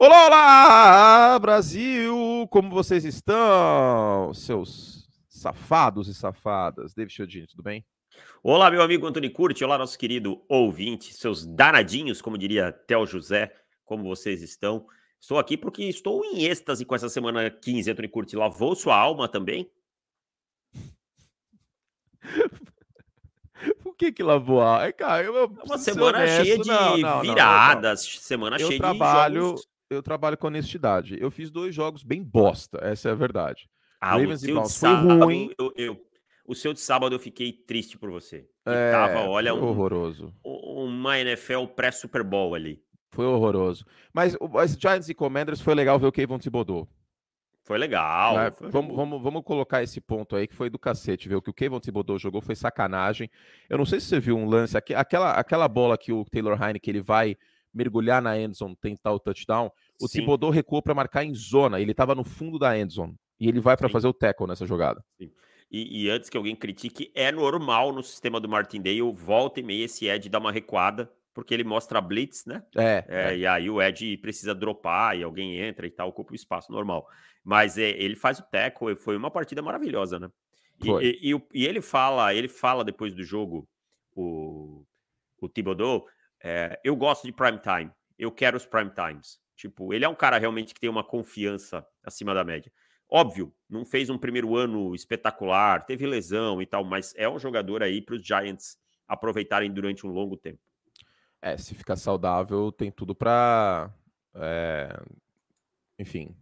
Olá, olá, Brasil! Como vocês estão, seus safados e safadas? David Chiodini, tudo bem? Olá, meu amigo Antônio Curti, olá, nosso querido ouvinte, seus danadinhos, como diria Theo José, como vocês estão? Estou aqui porque estou em êxtase com essa semana 15. Antônio Curti lavou sua alma também? Por que que lavou a alma? Cara, eu, eu é Uma semana cheia de não, não, viradas, não, semana eu cheia trabalho, de jogos eu trabalho com honestidade. Eu fiz dois jogos bem bosta, essa é a verdade. Ah, Ravens e Browns foi ruim. Eu, eu, o seu de sábado eu fiquei triste por você. É, tava, olha, um, horroroso. Uma NFL pré-Super Bowl ali. Foi horroroso. Mas os Giants e Commanders foi legal ver o Kevin Thibodeau. Foi legal. É, foi... Vamos, vamos, vamos colocar esse ponto aí que foi do cacete. Ver o que o Kevin Thibodeau jogou foi sacanagem. Eu não sei se você viu um lance, aquela, aquela bola que o Taylor Heineken ele vai mergulhar na endzone, tentar o touchdown. O Sim. Thibodeau recuou para marcar em zona. Ele estava no fundo da endzone. E ele vai para fazer o tackle nessa jogada. Sim. E, e, antes que alguém critique, é normal no sistema do Martindale, volta e meia esse Ed dá uma recuada, porque ele mostra blitz, né? É, é, é. E aí o Ed precisa dropar e alguém entra e tal, ocupa o espaço normal. Mas é, ele faz o tackle, foi uma partida maravilhosa, né? E, e, e, e, ele fala, ele fala depois do jogo, o, o Thibodeau, é, eu gosto de prime time, eu quero os prime times. Tipo, ele é um cara realmente que tem uma confiança acima da média. Óbvio, não fez um primeiro ano espetacular, teve lesão e tal, mas é um jogador aí para os Giants aproveitarem durante um longo tempo. É, se ficar saudável, tem tudo para, é, enfim,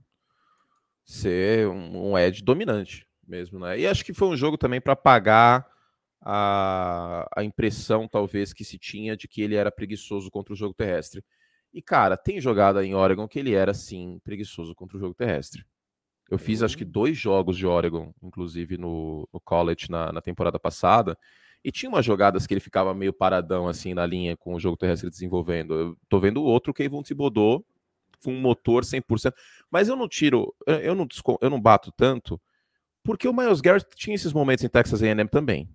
ser um, um dominante mesmo, né? E acho que foi um jogo também para pagar a, a impressão, talvez, que se tinha de que ele era preguiçoso contra o jogo terrestre. E, cara, tem jogada em Oregon que ele era, sim, preguiçoso contra o jogo terrestre. Eu fiz acho que uhum. dois jogos de Oregon, inclusive no, no college na, na, temporada passada, e tinha umas jogadas que ele ficava meio paradão assim na linha com o jogo terrestre desenvolvendo. Eu tô vendo outro Kevin Thibodeau com um motor 100%, mas eu não tiro, eu não, eu não bato tanto, porque o Miles Garrett tinha esses momentos em Texas A&M também.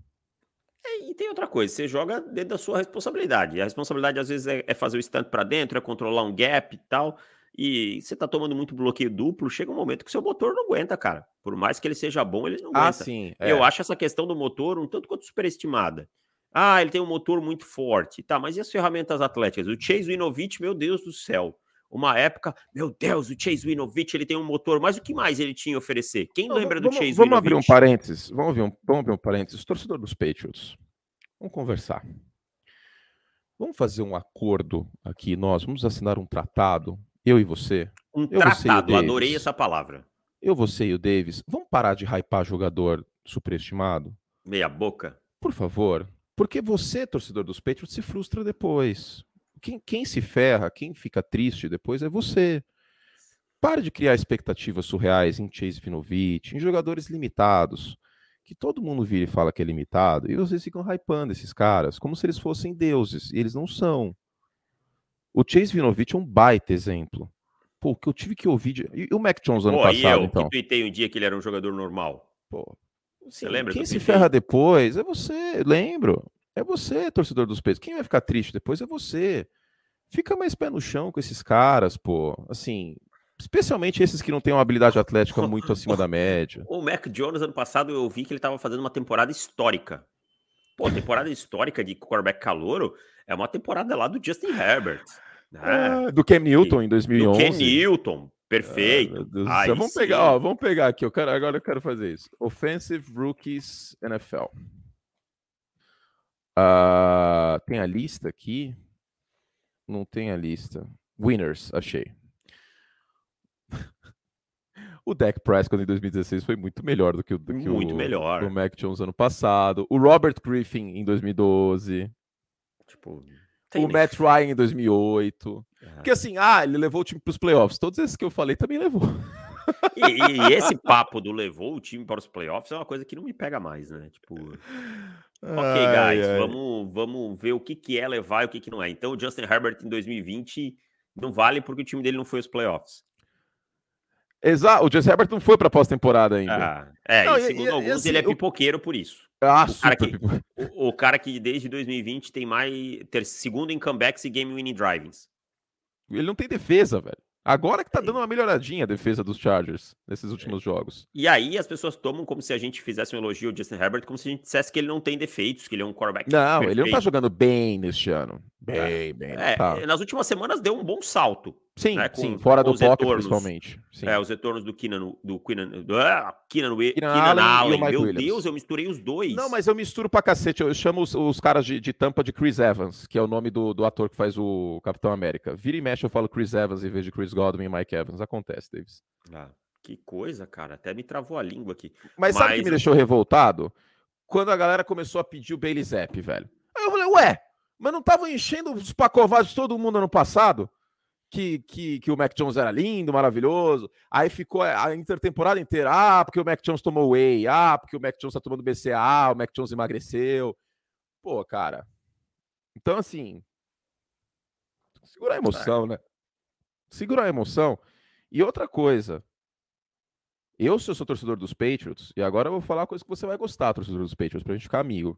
É, e tem outra coisa, você joga dentro da sua responsabilidade. A responsabilidade às vezes é, é fazer o stand para dentro, é controlar um gap e tal e você tá tomando muito bloqueio duplo, chega um momento que seu motor não aguenta, cara. Por mais que ele seja bom, ele não ah, aguenta. Ah, sim. É. Eu acho essa questão do motor um tanto quanto superestimada. Ah, ele tem um motor muito forte. Tá, mas e as ferramentas atléticas? O Chase Winovich, meu Deus do céu. Uma época, meu Deus, o Chase Winovich, ele tem um motor, mas o que mais ele tinha a oferecer? Quem não, lembra vamos, do Chase Vamos abrir um parênteses, vamos abrir um, vamos abrir um parênteses. Torcedor dos Patriots, vamos conversar. Vamos fazer um acordo aqui, nós vamos assinar um tratado eu e você. Um eu, tratado, adorei essa palavra. Eu, você e o Davis, vamos parar de hypar jogador superestimado? Meia boca. Por favor. Porque você, torcedor dos Patriots, se frustra depois. Quem, quem se ferra, quem fica triste depois é você. Pare de criar expectativas surreais em Chase Vinovich, em jogadores limitados, que todo mundo vira e fala que é limitado, e vocês ficam hypando esses caras como se eles fossem deuses, e eles não são. O Chase Vinovich é um baita exemplo. Pô, que eu tive que ouvir. De... E o Mac Jones ano Pô, passado, e eu, então? que tuitei um dia que ele era um jogador normal. Pô, você lembra? Quem se ferra depois é você, lembro. É você, torcedor dos peitos. Quem vai ficar triste depois é você. Fica mais pé no chão com esses caras, pô. Assim, especialmente esses que não têm uma habilidade atlética muito acima da média. O Mac Jones, ano passado, eu vi que ele estava fazendo uma temporada histórica. Pô, temporada histórica de quarterback calouro é uma temporada lá do Justin Herbert. Né? Ah, do Cam Newton em 2011. Do Cam Newton, perfeito. Ah, vamos, pegar, ó, vamos pegar aqui, eu quero, agora eu quero fazer isso. Offensive Rookies NFL. Uh, tem a lista aqui? Não tem a lista. Winners, achei. O Dak Prescott em 2016 foi muito melhor do que o, do que muito o, melhor. o Mac Jones ano passado. O Robert Griffin em 2012. Tipo, o Matt Ryan em 2008. É. Porque assim, ah, ele levou o time para os playoffs. Todos esses que eu falei também levou. E, e, esse papo do levou o time para os playoffs é uma coisa que não me pega mais, né? Tipo, ok, guys, ai. Vamos, vamos ver o que, que é levar e o que, que não é. Então, o Justin Herbert em 2020 não vale porque o time dele não foi aos playoffs. Exato, o Justin Herbert não foi para pós-temporada ainda. Ah, é, não, e segundo e, alguns, e, assim, ele é pipoqueiro por isso. Ah, o cara, que, o, o, cara que desde 2020 tem mais ter segundo em comebacks e game winning drivings. Ele não tem defesa, velho. Agora que tá dando uma melhoradinha a defesa dos Chargers nesses é. últimos jogos. E aí as pessoas tomam como se a gente fizesse um elogio ao Justin Herbert, como se a gente dissesse que ele não tem defeitos, que ele é um quarterback. Não, perfeito. ele não tá jogando bem neste ano. Bem, é. bem. É, tá. Nas últimas semanas deu um bom salto. Sim, né, com, sim, fora do pocket retornos, principalmente. Sim. É, os retornos do Keenan, do Keenan, do, ah, Keenan, Keenan, Keenan Allen. Allen. Meu Williams. Deus, eu misturei os dois. Não, mas eu misturo pra cacete. Eu chamo os, os caras de, de, tampa de Chris Evans, que é o nome do, do ator que faz o Capitão América. Vira e mexe eu falo Chris Evans em vez de Chris Godwin e Mike Evans. Acontece, Davis. Ah, que coisa, cara. Até me travou a língua aqui. Mas, mas sabe o que me deixou revoltado? Quando a galera começou a pedir o Bailey Zapp, velho. Aí eu falei, ué, mas não tava enchendo os pacovados de todo mundo ano passado? Que, que, que o Mac Jones era lindo, maravilhoso. Aí ficou a intertemporada inteira, ah, porque o Mac Jones tomou whey, ah, porque o Mac Jones tá tomando BCA, o Mac Jones emagreceu. Pô, cara. Então, assim. Segura a emoção, né? Segura a emoção. E outra coisa. Eu, se eu sou torcedor dos Patriots, e agora eu vou falar uma coisa que você vai gostar, torcedor dos Patriots, pra gente ficar amigo.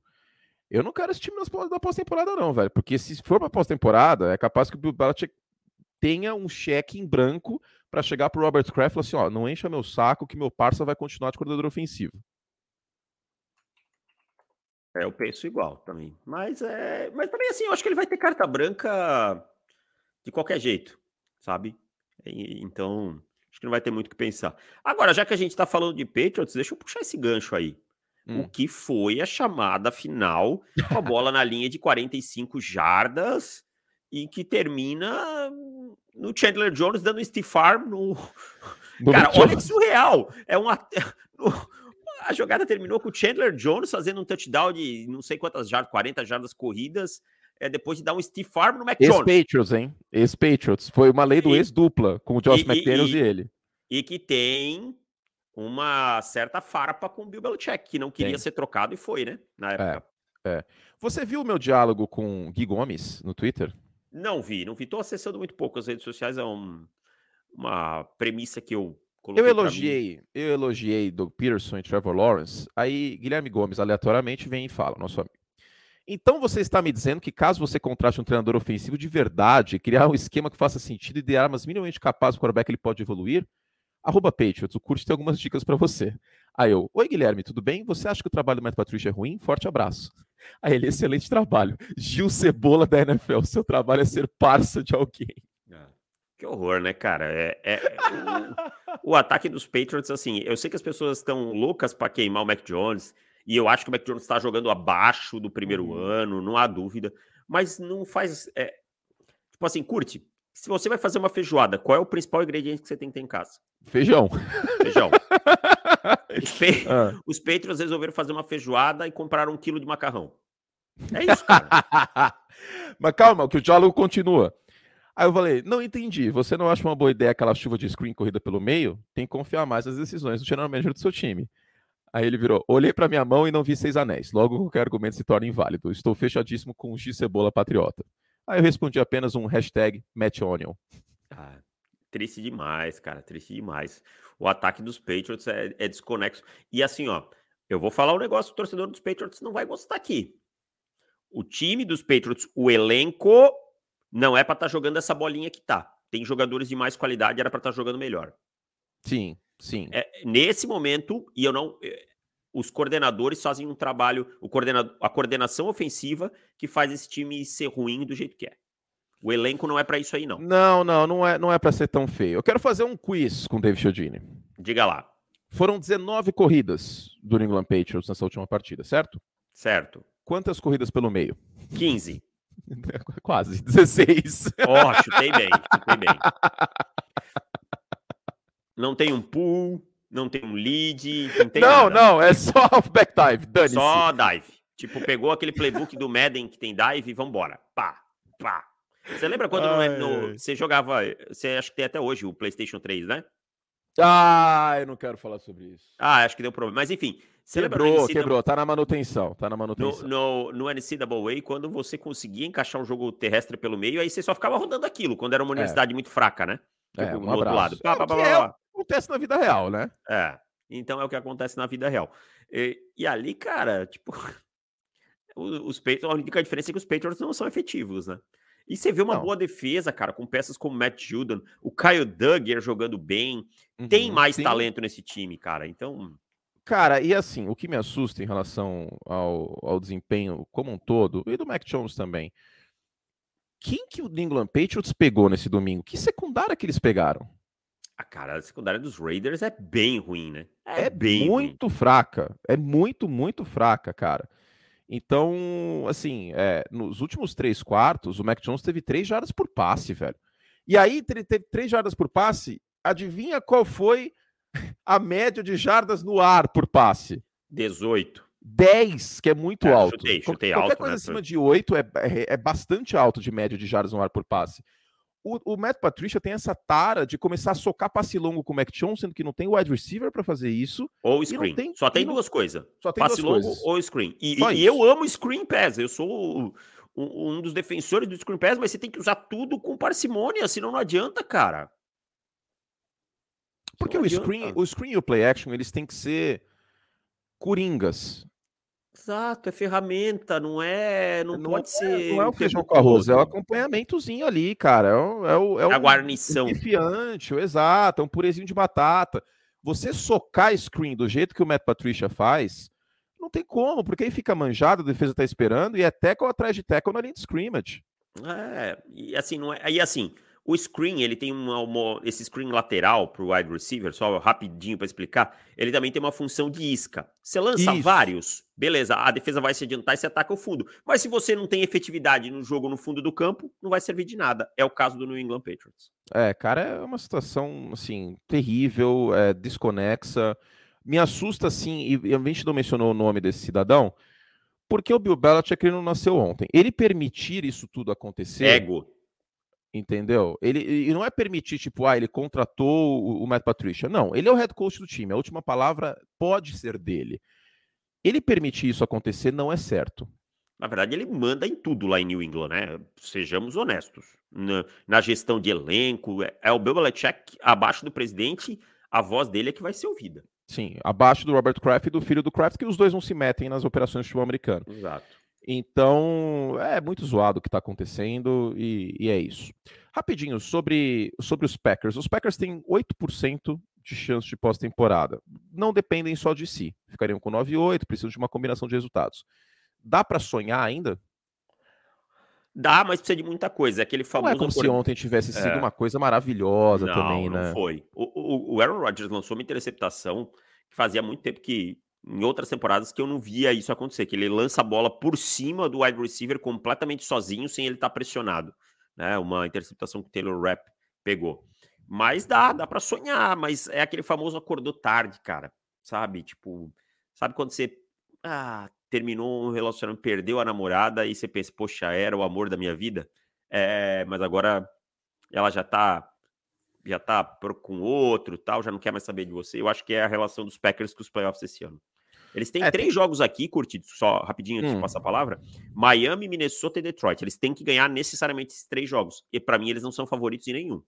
Eu não quero esse time na pós-temporada, não, velho. Porque se for pra pós-temporada, é capaz que o Bill Belichick tenha um cheque em branco para chegar para o Robert Kraft e falar assim: ó, não encha meu saco que meu parça vai continuar de coordenador ofensivo. É, eu penso igual também. Mas é, mas também assim, eu acho que ele vai ter carta branca de qualquer jeito, sabe? Então, acho que não vai ter muito o que pensar. Agora, já que a gente está falando de Patriots, deixa eu puxar esse gancho aí. Hum. O que foi a chamada final com a bola na linha de 45 jardas e que termina no Chandler Jones dando Steve Farm no. Cara, olha que surreal! É uma. A jogada terminou com o Chandler Jones fazendo um touchdown de não sei quantas jardas, 40 jardas corridas, é, depois de dar um Steve Farm no Mac Jones. Ex-Patriots, hein? Ex-Patriots. Foi uma lei do ex-dupla, com o Josh e, McDaniels e, e, ele. E que tem uma certa farpa com o Bill Belichick, que não queria tem. ser trocado e foi, né? Na é, época. É, é. Você viu o meu diálogo com Gui Gomes no Twitter? Não vi, não vi. Estou acessando muito pouco as redes sociais, é um, uma premissa que eu coloquei. Eu elogiei, eu elogiei do Peterson e Trevor Lawrence. Aí Guilherme Gomes aleatoriamente vem e fala, nosso amigo. Então você está me dizendo que caso você contrate um treinador ofensivo de verdade, criar um esquema que faça sentido e dê armas minimamente capazes para o quarterback ele pode evoluir? Arroba Patriots, o curso tem algumas dicas para você. Aí eu, oi Guilherme, tudo bem? Você acha que o trabalho do Matt Patricia é ruim? Forte abraço. Aí ele, excelente trabalho. Gil Cebola da NFL, seu trabalho é ser parça de alguém. Ah, que horror, né, cara? É, é o, o, ataque dos Patriots, assim, eu sei que as pessoas estão loucas para queimar o Mac Jones, e eu acho que o Mac Jones está jogando abaixo do primeiro uhum. ano, não há dúvida, mas não faz. É, tipo assim, curte. Se você vai fazer uma feijoada, qual é o principal ingrediente que você tem que ter em casa? Feijão. Feijão. Os, pe... ah. Os Patriots resolveram fazer uma feijoada e compraram um quilo de macarrão. É isso, cara. Mas calma, que o diálogo continua. Aí eu falei, não entendi. Você não acha uma boa ideia aquela chuva de screen corrida pelo meio? Tem que confiar mais nas decisões do general manager do seu time. Aí ele virou, olhei para minha mão e não vi seis anéis. Logo qualquer argumento se torna inválido. Estou fechadíssimo com o X Cebola Patriota. Aí eu respondi apenas um hashtag MattOnion. Ah, triste demais, cara, triste demais. O ataque dos Patriots é, é desconexo. E assim, ó, eu vou falar um negócio, o torcedor dos Patriots não vai gostar aqui. O time dos Patriots, o elenco, não é para estar tá jogando essa bolinha que tá. Tem jogadores de mais qualidade, era para estar tá jogando melhor. Sim, sim. É, nesse momento, e eu não os coordenadores fazem um trabalho, o coordenador, a coordenação ofensiva que faz esse time ser ruim do jeito que é. O elenco não é para isso aí, não. Não, não, não é, não é para ser tão feio. Eu quero fazer um quiz com o David Chiodini. Diga lá. Foram 19 corridas do New England Patriots nessa última partida, certo? Certo. Quantas corridas pelo meio? 15. Quase, 16. Ó, oh, chutei bem, chutei bem. Não tem um pool, não tem um lead, não tem Não, nada. não, é só back dive, dane -se. Só dive. Tipo, pegou aquele playbook do Madden que tem dive e vambora. Pá, pá. Você lembra quando no, no, você jogava, você acha que tem até hoje o PlayStation 3, né? Ah, eu não quero falar sobre isso. Ah, acho que deu problema. Mas enfim, você quebrou, quebrou, tá na manutenção, tá na manutenção. No, no, no NCAA, quando você conseguia encaixar um jogo terrestre pelo meio, aí você só ficava rodando aquilo, quando era uma é. universidade é. muito fraca, né? Tipo, é, um no outro lado. Pá, pá, pá, é, acontece na vida real, né? É. Então é o que acontece na vida real. E, e ali, cara, tipo, os Patriots, a única diferença é que os Patriots não são efetivos, né? E você vê uma Não. boa defesa, cara, com peças como Matt Judon, o Kyle Duggar jogando bem. Uhum, tem mais sim. talento nesse time, cara. Então. Cara, e assim, o que me assusta em relação ao, ao desempenho como um todo, e do Mac Jones também, quem que o New England Patriots pegou nesse domingo? Que secundária que eles pegaram? A cara, a secundária dos Raiders é bem ruim, né? É, é bem muito ruim. fraca. É muito, muito fraca, cara. Então, assim, é, nos últimos três quartos, o Mac Jones teve três jardas por passe, velho. E aí, ele teve três jardas por passe. Adivinha qual foi a média de jardas no ar por passe? 18. 10, que é muito é, alto. Chutei, chutei Qualquer alto, coisa né? acima de 8 é, é, é, bastante alto de média de jardas no ar por passe. O, o Matt Patricia tem essa tara de começar a socar passe longo com o Mac Jones, sendo que não tem wide receiver para fazer isso. Ou screen. Tem, só tem duas coisas. Só tem passe longo coisas. ou screen. E, e, e, eu amo screen pass. Eu sou um, um dos defensores do screen pass, mas você tem que usar tudo com parcimônia, senão não adianta, cara. Porque o screen, o screen e o play action, eles têm que ser coringas. Exato, é ferramenta, não é. Não, não pode é, ser. Não é o feijão com arroz, é o acompanhamentozinho ali, cara. É o, é o, é a guarnição. Confiante, exato, é um purezinho de batata. Você socar screen do jeito que o Matt Patricia faz, não tem como, porque aí fica manjado, a defesa tá esperando e é tackle atrás de tackle na linha de scrimmage. É, e assim, não é. Aí assim, o screen, ele tem uma, uma esse screen lateral para o wide receiver, só rapidinho para explicar, ele também tem uma função de isca. Você lança Isso. vários, beleza, a defesa vai se adiantar e você ataca o fundo. Mas se você não tem efetividade no jogo no fundo do campo, não vai servir de nada. É o caso do New England Patriots. É, cara, é uma situação, assim, terrível, é, desconexa. Me assusta, assim, e a gente não mencionou o nome desse cidadão, porque o Bill Belichick ele não nasceu ontem. Ele permitir isso tudo acontecer... Ego Entendeu? Ele, e não é permitir, tipo, ah, ele contratou o, o Matt Patricia. Não, ele é o head coach do time. A última palavra pode ser dele. Ele permitir isso acontecer não é certo. Na verdade, ele manda em tudo lá em New England, né? Sejamos honestos. Na, na gestão de elenco, é, é o Bill Belichick abaixo do presidente, a voz dele é que vai ser ouvida. Sim, abaixo do Robert Kraft e do filho do Kraft, que os dois não se metem nas operações de futebol americano. Exato. Então, é muito zoado o que está acontecendo e, e, é isso. Rapidinho, sobre, sobre os Packers. Os Packers têm 8% de chance de pós-temporada. Não dependem só de si. Ficariam com 9 e 8, precisam de uma combinação de resultados. Dá para sonhar ainda? Dá, mas precisa de muita coisa. É aquele famoso. Não é como se ontem tivesse sido é. uma coisa maravilhosa não, também, né? Não foi. O, o, o Aaron Rodgers lançou uma interceptação que fazia muito tempo que em outras temporadas que eu não via isso acontecer, que ele lança a bola por cima do wide receiver completamente sozinho, sem ele estar tá pressionado. Né? Uma interceptação que o Taylor Rapp pegou. Mas dá, dá para sonhar, mas é aquele famoso acordou tarde, cara. Sabe? Tipo, sabe quando você ah, terminou um relacionamento, perdeu a namorada e você pensa, poxa, era o amor da minha vida? É, mas agora ela já tá já tá com outro, tal, já não quer mais saber de você. Eu acho que é a relação dos Packers com os playoffs esse ano. Eles têm é, três tem... jogos aqui, curtidos, só rapidinho antes hum. de passar a palavra. Miami, Minnesota e Detroit. Eles têm que ganhar necessariamente esses três jogos. E para mim, eles não são favoritos em nenhum.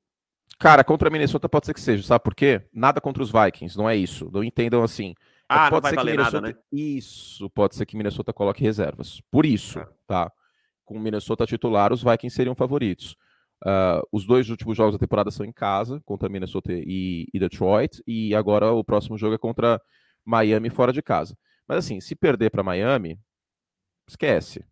Cara, contra a Minnesota pode ser que seja, sabe por quê? Nada contra os Vikings, não é isso. Não entendam assim. Ah, pode não vai ser valer Minnesota... nada, né? Isso, pode ser que Minnesota coloque reservas. Por isso, ah. tá? Com Minnesota titular, os Vikings seriam favoritos. Uh, os dois últimos jogos da temporada são em casa, contra Minnesota e, e Detroit, e agora o próximo jogo é contra Miami fora de casa. Mas assim, se perder para Miami, esquece.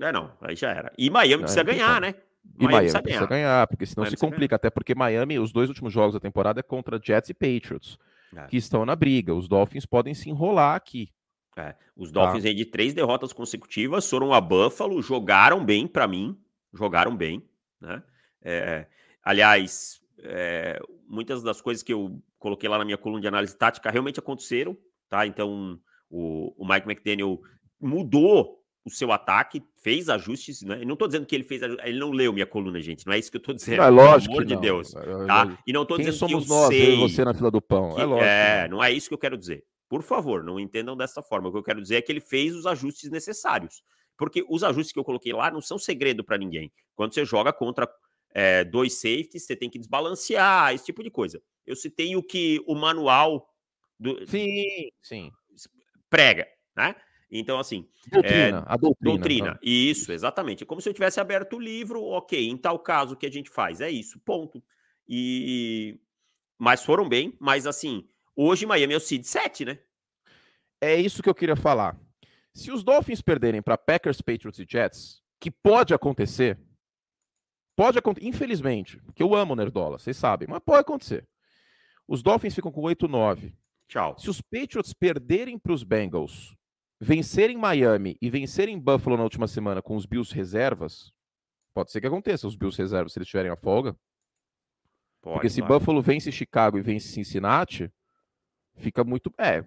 É, não, aí já era. E Miami precisa ganhar, né? E Miami, Miami precisa, precisa ganhar. ganhar. porque senão Miami se complica, até porque Miami, os dois últimos jogos da temporada é contra Jets e Patriots, é. que estão na briga. Os Dolphins podem se enrolar aqui. É. Os Dolphins tá? aí de três derrotas consecutivas foram a Buffalo, jogaram bem para mim, jogaram bem, né? É, aliás, é, muitas das coisas que eu coloquei lá na minha coluna de análise tática realmente aconteceram tá? Então o, o Mike McDaniel mudou o seu ataque, fez ajustes, né? Eu não estou dizendo que ele fez, ele não leu minha coluna, gente, não é isso que eu estou dizendo. É lógico, pelo amor de Deus, tá? E não estou dizendo somos que eu nós, sei, você na fila do pão. Que, é lógico. É, não é isso que eu quero dizer. Por favor, não entendam dessa forma. O que eu quero dizer é que ele fez os ajustes necessários. Porque os ajustes que eu coloquei lá não são segredo para ninguém. Quando você joga contra é, dois safeties, você tem que desbalancear, esse tipo de coisa. Eu citei o que o manual do, sim, sim. Prega, né? Então, assim. Doutrina, é, a doutrina. Doutrina, não. isso, exatamente. É como se eu tivesse aberto o livro, ok, em tal caso o que a gente faz? É isso, ponto. E. Mas foram bem, mas assim, hoje Miami é o Seed 7, né? É isso que eu queria falar. Se os Dolphins perderem para Packers, Patriots e Jets, que pode acontecer, pode acontecer, infelizmente, porque eu amo Nerdola, vocês sabem, mas pode acontecer. Os Dolphins ficam com 8-9. Tchau. Se os Patriots perderem para os Bengals, vencerem Miami e vencerem Buffalo na última semana com os Bills reservas, pode ser que aconteça os Bills reservas se eles tiverem a folga. Pode, Porque se Buffalo vence Chicago e vence Cincinnati, fica muito. É,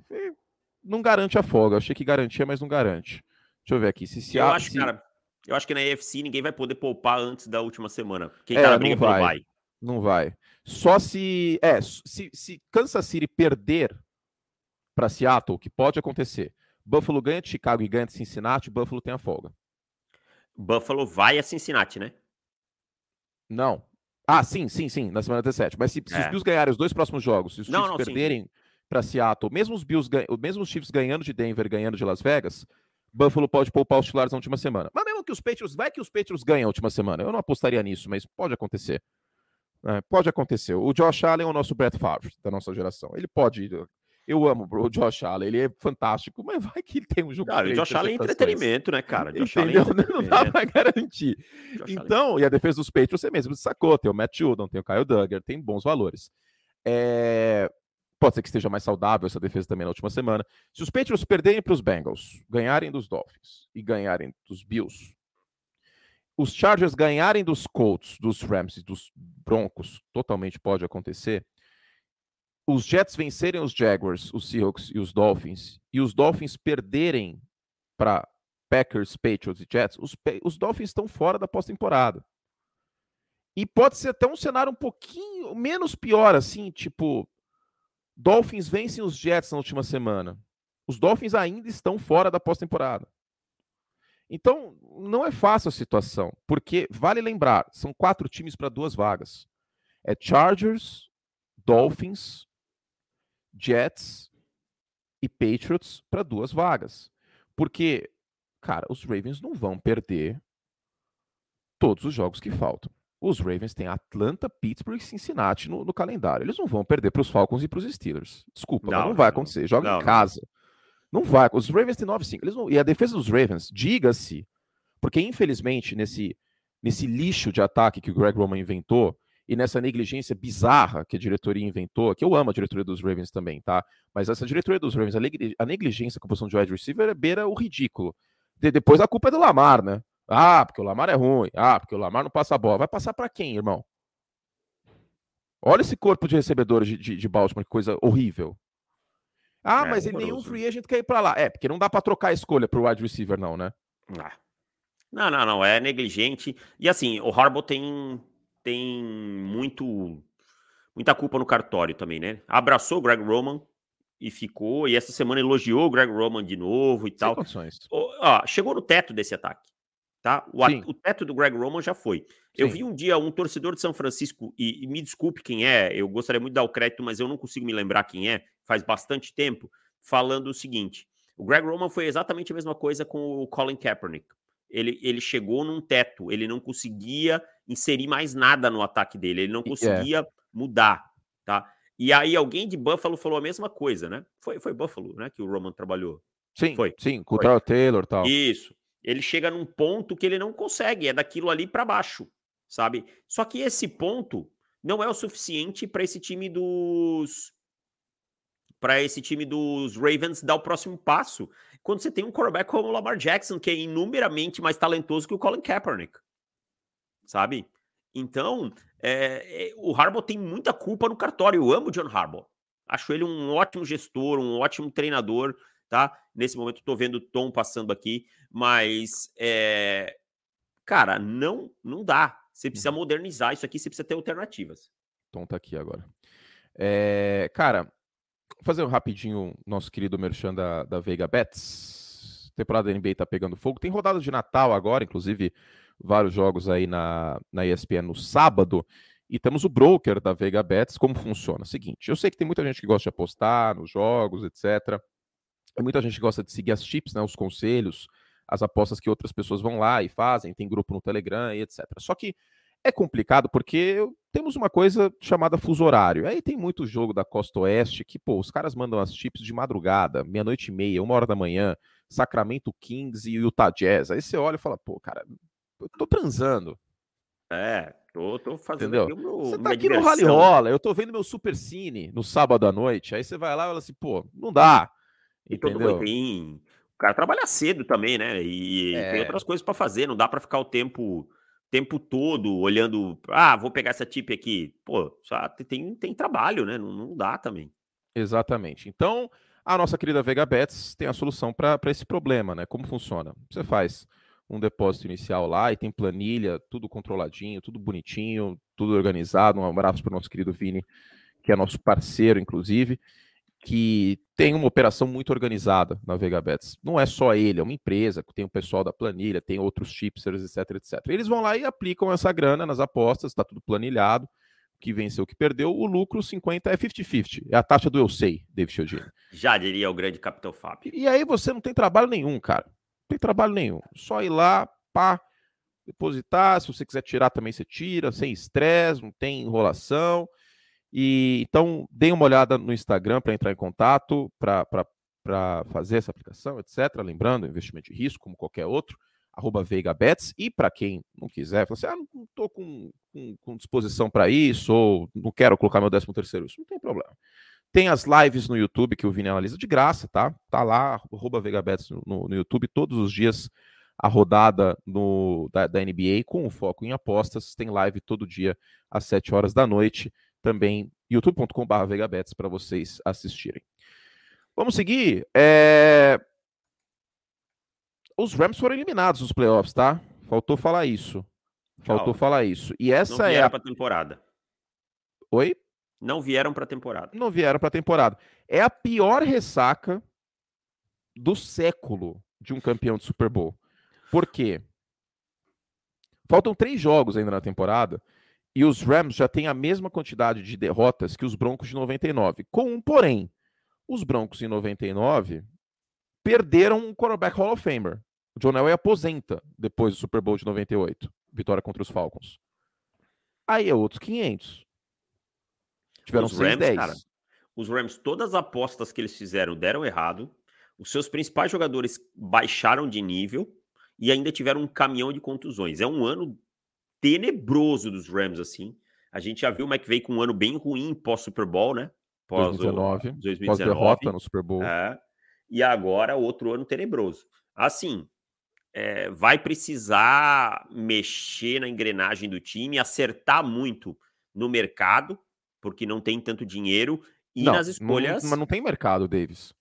não garante a folga. Eu achei que garantia, mas não garante. Deixa eu ver aqui. Se, se eu acho, se... cara, eu acho que na EFC ninguém vai poder poupar antes da última semana. Quem é, tá na briga não vai, vai. Não vai. Só se. É, se, se Kansas City perder para Seattle, que pode acontecer. Buffalo ganha de Chicago e ganha de Cincinnati, Buffalo tem a folga. Buffalo vai a Cincinnati, né? Não. Ah, sim, sim, sim, na semana 17. Mas se, é. se os Bills ganharem os dois próximos jogos, se os Chiefs não, perderem para Seattle, mesmo os Bills, mesmo os Chiefs ganhando de Denver, ganhando de Las Vegas, Buffalo pode poupar os titulares na última semana. Mas mesmo que os Patriots, vai que os Patriots ganhem a última semana. Eu não apostaria nisso, mas pode acontecer. É, pode acontecer. O Josh Allen é o nosso Brett Favre da nossa geração. Ele pode. Eu amo o Josh Allen, ele é fantástico, mas vai que ele tem um jogo. Cara, o Josh Allen é entretenimento, né, cara? Josh Entendeu? Allen é não dá pra garantir. Josh então, Allen. e a defesa dos Patriots é mesmo sacou. Tem o Matt Judon, tem o Kyle Duggar, tem bons valores. É... Pode ser que esteja mais saudável essa defesa também na última semana. Se os Patriots perderem para os Bengals, ganharem dos Dolphins e ganharem dos Bills, os Chargers ganharem dos Colts, dos Rams e dos Broncos, totalmente pode acontecer. Os Jets vencerem os Jaguars, os Seahawks e os Dolphins, e os Dolphins perderem para Packers, Patriots e Jets, os, os Dolphins estão fora da pós-temporada. E pode ser até um cenário um pouquinho menos pior, assim, tipo, Dolphins vencem os Jets na última semana. Os Dolphins ainda estão fora da pós-temporada. Então, não é fácil a situação, porque vale lembrar, são quatro times para duas vagas. É Chargers, Dolphins, Jets e Patriots para duas vagas. Porque, cara, os Ravens não vão perder todos os jogos que faltam os Ravens têm Atlanta, Pittsburgh e Cincinnati no, no calendário. Eles não vão perder para os Falcons e para os Steelers. Desculpa, não, não vai acontecer. Joga não, em casa. Não. não vai. Os Ravens têm 9-5. E a defesa dos Ravens, diga-se, porque infelizmente nesse, nesse lixo de ataque que o Greg Roman inventou, e nessa negligência bizarra que a diretoria inventou, que eu amo a diretoria dos Ravens também, tá? Mas essa diretoria dos Ravens, a negligência com a posição de wide receiver é beira o ridículo. De, depois a culpa é do Lamar, né? Ah, porque o Lamar é ruim. Ah, porque o Lamar não passa a bola. Vai passar para quem, irmão? Olha esse corpo de recebedores de, de, de Baltimore, que coisa horrível. Ah, é, mas ele, nenhum free agent quer ir para lá. É, porque não dá para trocar a escolha pro wide receiver, não, né? Ah. Não, não, não. É negligente. E assim, o Harbaugh tem, tem muito muita culpa no cartório também, né? Abraçou o Greg Roman e ficou. E essa semana elogiou o Greg Roman de novo e Sem tal. Condições. Ó, chegou no teto desse ataque tá? O, o, teto do Greg Roman já foi. Sim. Eu vi um dia um torcedor de São Francisco, e, e, me desculpe quem é, eu gostaria muito de dar o crédito, mas eu não consigo me lembrar quem é, faz bastante tempo, falando o seguinte: o Greg Roman foi exatamente a mesma coisa com o Colin Kaepernick. Ele, ele chegou num teto, ele não conseguia inserir mais nada no ataque dele, ele não é. conseguia mudar, tá? E aí alguém de Buffalo falou a mesma coisa, né? Foi, foi Buffalo, né, que o Roman trabalhou. Sim, foi. Sim, com o Taylor Taylor tal. Isso ele chega num ponto que ele não consegue, é daquilo ali para baixo, sabe? Só que esse ponto não é o suficiente para esse time dos para esse time dos Ravens dar o próximo passo. Quando você tem um quarterback como o Lamar Jackson, que é inumeramente mais talentoso que o Colin Kaepernick, sabe? Então, é, é, o Harbaugh tem muita culpa no cartório. Eu amo o John Harbaugh. Acho ele um ótimo gestor, um ótimo treinador tá? Nesse momento estou vendo o Tom passando aqui, mas é, cara, não não dá. Você precisa uhum. modernizar isso aqui, você precisa ter alternativas. Tom tá aqui agora. É, cara, vou fazer um rapidinho nosso querido merchan da, da Veiga Bets. Temporada da NBA tá pegando fogo. Tem rodada de Natal agora, inclusive vários jogos aí na, na ESPN no sábado. E temos o broker da Veiga Bets. Como funciona? Seguinte, eu sei que tem muita gente que gosta de apostar nos jogos, etc. muita gente gosta de seguir as tips, né, os conselhos, as apostas que outras pessoas vão lá e fazem, tem grupo no Telegram e etc. Só que é complicado porque temos uma coisa chamada fuso horário. Aí tem muito jogo da costa oeste que, pô, os caras mandam as chips de madrugada, meia-noite e meia, uma hora da manhã, Sacramento Kings e Utah Jazz. Aí você olha e fala, pô, cara, eu tô transando. É, tô, tô fazendo Entendeu? Meu, você tá aqui diversão. no Rally Rola, eu tô vendo meu Super Cine no sábado à noite. Aí você vai lá e fala assim, pô, não dá. E entendeu? todo mundo tem. O cara trabalha cedo também, né? E é... tem outras coisas para fazer, não dá para ficar o tempo tempo todo olhando, ah, vou pegar essa tip aqui. Pô, só tem, tem trabalho, né? Não, não dá também. Exatamente. Então, a nossa querida Vega Bets tem a solução para esse problema, né? Como funciona? Você faz um depósito inicial lá e tem planilha, tudo controladinho, tudo bonitinho, tudo organizado. Um abraço para o nosso querido Vini, que é nosso parceiro, inclusive que tem uma operação muito organizada na Vegabets. Não é só ele, é uma empresa, tem o pessoal da planilha, tem outros chipsters, etc, etc. Eles vão lá e aplicam essa grana nas apostas, está tudo planilhado, que venceu, que perdeu, o lucro 50 é 50-50, é a taxa do eu sei, David Chiodini. Já diria o grande Capitão Fábio. E aí você não tem trabalho nenhum, cara. Não tem trabalho nenhum. Só ir lá, pá, depositar, se você quiser tirar também você tira, sem estresse, não tem enrolação. E então deem uma olhada no Instagram para entrar em contato, para fazer essa aplicação, etc. Lembrando, investimento de risco, como qualquer outro, arroba VeigaBets. E para quem não quiser, fala assim, ah, não estou com, com, com, disposição para isso, ou não quero colocar meu 13 terceiro, isso não tem problema. Tem as lives no YouTube que o Vini analisa de graça, tá? Tá lá, arroba VeigaBets no, no YouTube, todos os dias a rodada no, da, da NBA com foco em apostas. Tem live todo dia às 7 horas da noite também youtube.com.br Vegabets para vocês assistirem. Vamos seguir. É... Os Rams foram eliminados nos playoffs, tá? Faltou falar isso. Faltou falar isso. E essa Não é a temporada. Oi? Não vieram para temporada. Não vieram para temporada. É a pior ressaca do século de um campeão de Super Bowl. Por quê? Faltam três jogos ainda na temporada e os Rams já têm a mesma quantidade de derrotas que os Broncos de 99. Com um porém, os Broncos em 99 perderam um quarterback Hall of Famer. O John Elway aposenta depois do Super Bowl de 98, vitória contra os Falcons. Aí é outros 500. Tiveram os 6, Rams, 10. Cara, os Rams, todas as apostas que eles fizeram deram errado. Os seus principais jogadores baixaram de nível e ainda tiveram um caminhão de contusões. É um ano tenebroso dos Rams, assim. A gente já viu o McVay com um ano bem ruim pós-Super Bowl, né? Pós 2019, 2019. Pós-derrota no Super Bowl. É, e agora outro ano tenebroso. Assim, é, vai precisar mexer na engrenagem do time, acertar muito no mercado, porque não tem tanto dinheiro, e não, nas escolhas. Não, mas não tem mercado, Davis.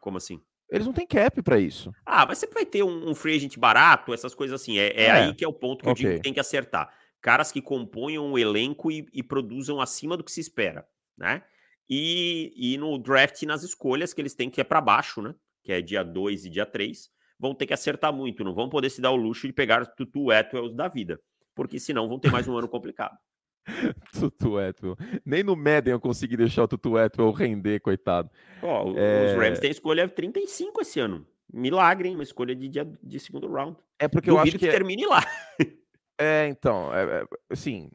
Como assim? Eles não têm cap para isso. Ah, mas sempre vai ter um, um free agent barato, essas coisas assim. É, é, é. aí que é o ponto que okay. eu digo que tem que acertar. Caras que componham o elenco e, e produzam acima do que se espera, né? E, e no draft nas escolhas que eles têm que é para baixo, né? Que é dia 2 e dia 3, vão ter que acertar muito, não vão poder se dar o luxo de pegar Tutu Atwells da vida, porque senão vão ter mais um ano complicado. Tutu Atwell. Nem no Madden eu consegui deixar o Tutu Atwell render, coitado. Ó, é... Os Rams têm escolha 35 esse ano. Milagre, hein? Uma escolha de, dia, de segundo round. É porque Duvido eu acho que, que é... termine lá. É, então, é, é, assim,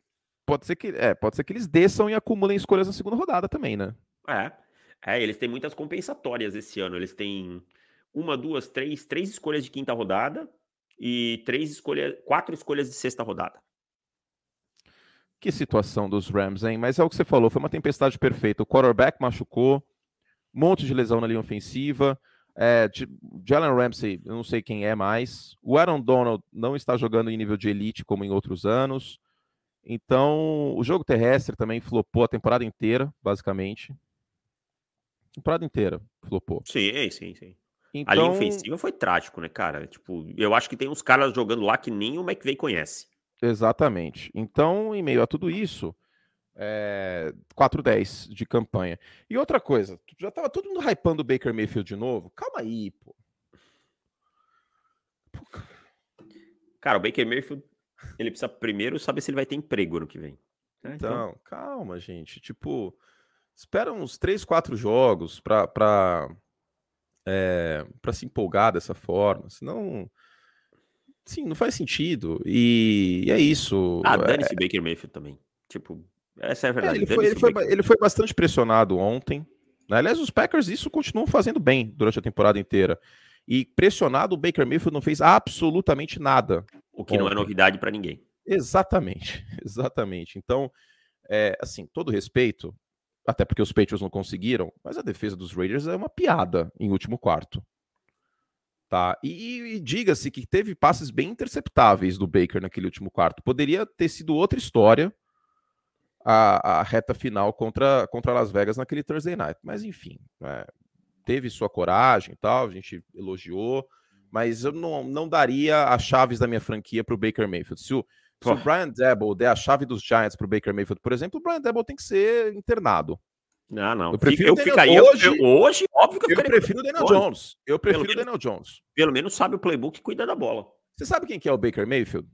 pode ser que é, pode ser que eles desçam e acumulem escolhas na segunda rodada também, né? É. É, eles têm muitas compensatórias esse ano. Eles têm uma, duas, três, três escolhas de quinta rodada e três escolhas, quatro escolhas de sexta rodada. Que situação dos Rams, hein? Mas é o que você falou, foi uma tempestade perfeita. O quarterback machucou, um monte de lesão na linha ofensiva. É, Jalen Ramsey, eu não sei quem é mais. O Aaron Donald não está jogando em nível de elite como em outros anos. Então, o jogo terrestre também flopou a temporada inteira, basicamente. Temporada inteira flopou. Sim, sim, sim. Então... A linha então ofensiva foi trágico, né, cara? Tipo, eu acho que tem uns caras jogando lá que nem o McVay conhece. Exatamente. Então, em meio a tudo isso, é, 4-10 de campanha. E outra coisa, já tava todo mundo hypando o Baker Mayfield de novo? Calma aí, pô. Cara, o Baker Mayfield, ele precisa primeiro saber se ele vai ter emprego no que vem. É, então, então, calma, gente. Tipo, espera uns 3, 4 jogos pra, pra, é, para se empolgar dessa forma, senão. Sim, não faz sentido. E, e é isso. Ah, é dane-se é... Baker Mayfield também. Tipo, essa é a verdade. É, ele, foi, ele, foi, ele, foi, bastante pressionado ontem. Né? Aliás, os Packers isso continuam fazendo bem durante a temporada inteira. E pressionado, o Baker Mayfield não fez absolutamente nada. O que ontem. não é novidade para ninguém. Exatamente, exatamente. Então, é, assim, todo respeito, até porque os Patriots não conseguiram, mas a defesa dos Raiders é uma piada em último quarto. Tá? E, e diga-se que teve passes bem interceptáveis do Baker naquele último quarto. Poderia ter sido outra história a, a reta final contra, contra Las Vegas naquele Thursday night. Mas enfim, é, teve sua coragem e tal, a gente elogiou, mas eu não, não daria as chaves da minha franquia para o Baker Mayfield. Se o, se o Brian Debo der a chave dos Giants para o Baker Mayfield, por exemplo, o Brian Debo tem que ser internado. Não, não. Eu prefiro eu ficaria hoje, eu, hoje, óbvio que eu, eu prefiro o Daniel Jones. Eu prefiro o Daniel Jones. Pelo menos sabe o playbook que cuida da bola. Você sabe quem que é o Baker Mayfield?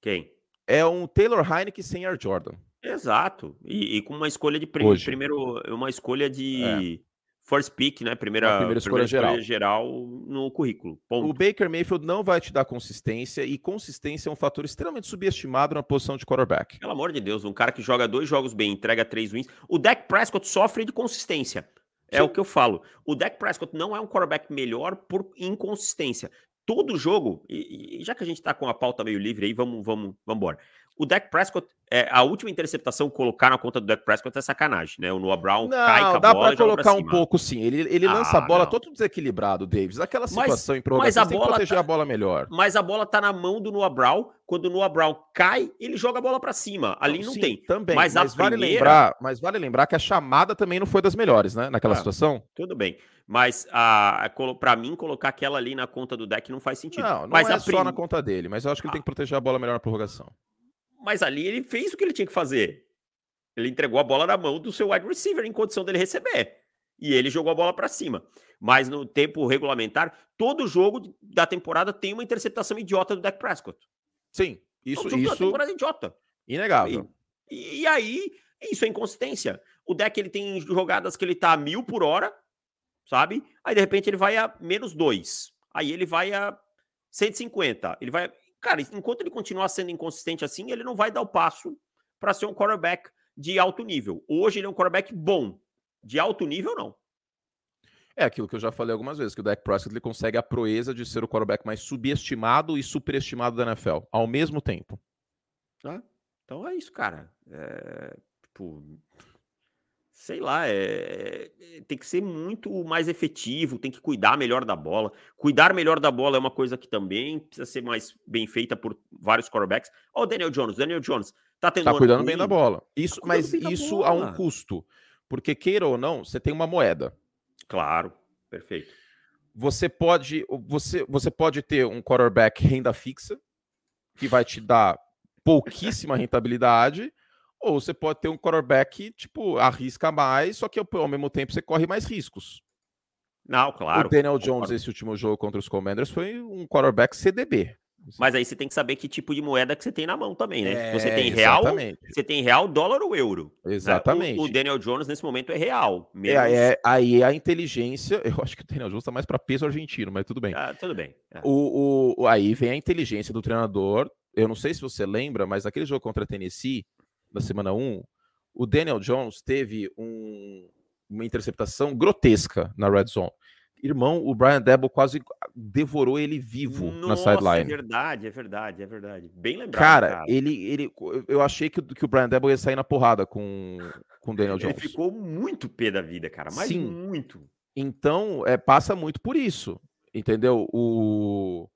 Quem? É um Taylor Heineke sem Air Jordan. Exato. E, e com uma escolha de prim, primeiro, uma escolha de é first pick, né? Primeira, primeira, escolha, primeira escolha geral. geral. no currículo. Ponto. O Baker Mayfield não vai te dar consistência e consistência é um fator extremamente subestimado na posição de quarterback. Pelo amor de Deus, um cara que joga dois jogos bem, entrega três wins. O Dak Prescott sofre de consistência. É Sim. o que eu falo. O Dak Prescott não é um quarterback melhor por inconsistência. Todo jogo, e, e já que a gente tá com a pauta meio livre aí, vamos, vamos, vamos embora. O Dak Prescott, é, a última interceptação colocar na conta do Dak Prescott é sacanagem, né? O Noah Brown não, cai com a dá bola. Dá pra colocar um pouco, sim. Ele, ele ah, lança a bola não. todo desequilibrado, Davis. Aquela situação mas, em prorrogação, mas a bola tem que proteger tá, a bola melhor. Mas a bola tá na mão do Noah Brown. Quando o Noah Brown cai, ele joga a bola para cima. Ali não, não sim, tem. Também. Mas, mas vale primeira... lembrar, mas vale lembrar que a chamada também não foi das melhores, né? Naquela ah, situação. Tudo bem. Mas a, para mim, colocar aquela ali na conta do deck não faz sentido. Não, não mas é a só na conta dele. Mas eu acho que ele ah. tem que proteger a bola melhor na prorrogação. Mas ali ele fez o que ele tinha que fazer. Ele entregou a bola na mão do seu wide receiver em condição dele receber. E ele jogou a bola para cima. Mas no tempo regulamentar, todo jogo da temporada tem uma interceptação idiota do Dak Prescott. Sim, isso todo isso. temporada idiota. Inegável. E, e, aí, isso é inconsistência. O Dak ele tem jogadas que ele tá a mil por hora, sabe? Aí de repente ele vai a menos dois. Aí ele vai a 150. Ele vai cara, enquanto ele continuar sendo inconsistente assim, ele não vai dar o passo para ser um quarterback de alto nível. Hoje ele é um quarterback bom, de alto nível não. É aquilo que eu já falei algumas vezes, que o Dak Prescott ele consegue a proeza de ser o quarterback mais subestimado e superestimado da NFL, ao mesmo tempo. Ah, então é isso, cara. É, tipo, sei lá, é, é, tem que ser muito mais efetivo, tem que cuidar melhor da bola. Cuidar melhor da bola é uma coisa que também precisa ser mais bem feita por vários quarterbacks. Ó, oh, o Daniel Jones, Daniel Jones tá tendo tá cuidando bem da bola. Isso, tá mas isso a um custo, porque queira ou não, você tem uma moeda. Claro, perfeito. Você pode, você, você pode ter um quarterback renda fixa que vai te dar pouquíssima rentabilidade ou você pode ter um quarterback, tipo, arrisca mais, só que ao mesmo tempo você corre mais riscos. Não, claro. O Daniel Jones, esse último jogo contra os Commanders, foi um quarterback CDB. Mas aí você tem que saber que tipo de moeda que você tem na mão também, né? É, você tem real, exatamente. você tem real, dólar ou euro. Né? Exatamente. O, o, Daniel Jones nesse momento é real. É, menos... É, é, aí a inteligência, eu acho que o Daniel Jones tá mais para peso argentino, mas tudo bem. Ah, tudo bem. É. O, o, aí vem a inteligência do treinador. Eu não sei se você lembra, mas aquele jogo contra a Tennessee, da semana 1, o Daniel Jones teve um, uma interceptação grotesca na red zone. Irmão, o Brian Debo quase devorou ele vivo Nossa, na sideline. É verdade, é verdade, é verdade. Bem lembrado. Cara, cara, Ele, ele, eu achei que, que o Brian Debo ia sair na porrada com, com o Daniel Jones. Ele ficou muito pé da vida, cara. Mas Sim. muito. Então, é, passa muito por isso. Entendeu? O,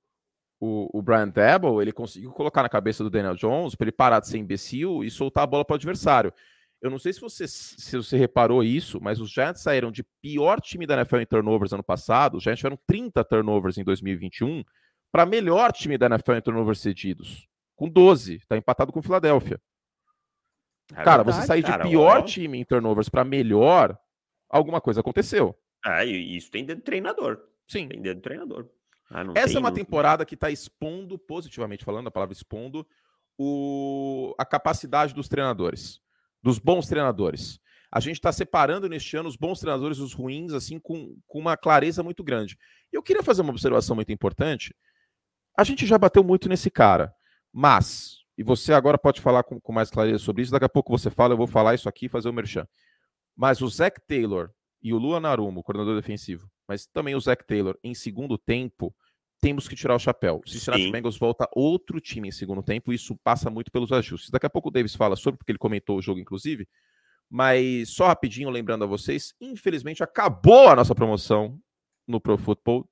o, o Brian Debo, ele conseguiu colocar na cabeça do Daniel Jones para ele parar de ser imbecil e soltar a bola para o adversário. Eu não sei se você, se você reparou isso, mas os Giants saíram de pior time da NFL em turnovers ano passado. Os Giants tiveram 30 turnovers em 2021 para melhor time da NFL em turnovers cedidos, com 12. Está empatado com o Philadelphia. É cara, verdade, você sair cara, de pior time em turnovers para melhor, alguma coisa aconteceu. É, isso tem dedo do treinador. Sim. Tem dedo do treinador. Ah, Essa é uma temporada que está expondo, positivamente falando, a palavra expondo, o... a capacidade dos treinadores, dos bons treinadores. A gente está separando neste ano os bons treinadores dos ruins, assim, com, com uma clareza muito grande. Eu queria fazer uma observação muito importante. A gente já bateu muito nesse cara, mas, e você agora pode falar com, com mais clareza sobre isso, daqui a pouco você fala, eu vou falar isso aqui e fazer o merchan. Mas o Zach Taylor e o Luan Narumo, coordenador defensivo, mas também o Zach Taylor, em segundo tempo, temos que tirar o chapéu. O Cincinnati Sim. Bengals volta outro time em segundo tempo, e isso passa muito pelos ajustes. Daqui a pouco o Davis fala sobre, porque ele comentou o jogo, inclusive. Mas só rapidinho, lembrando a vocês, infelizmente acabou a nossa promoção no Pro Football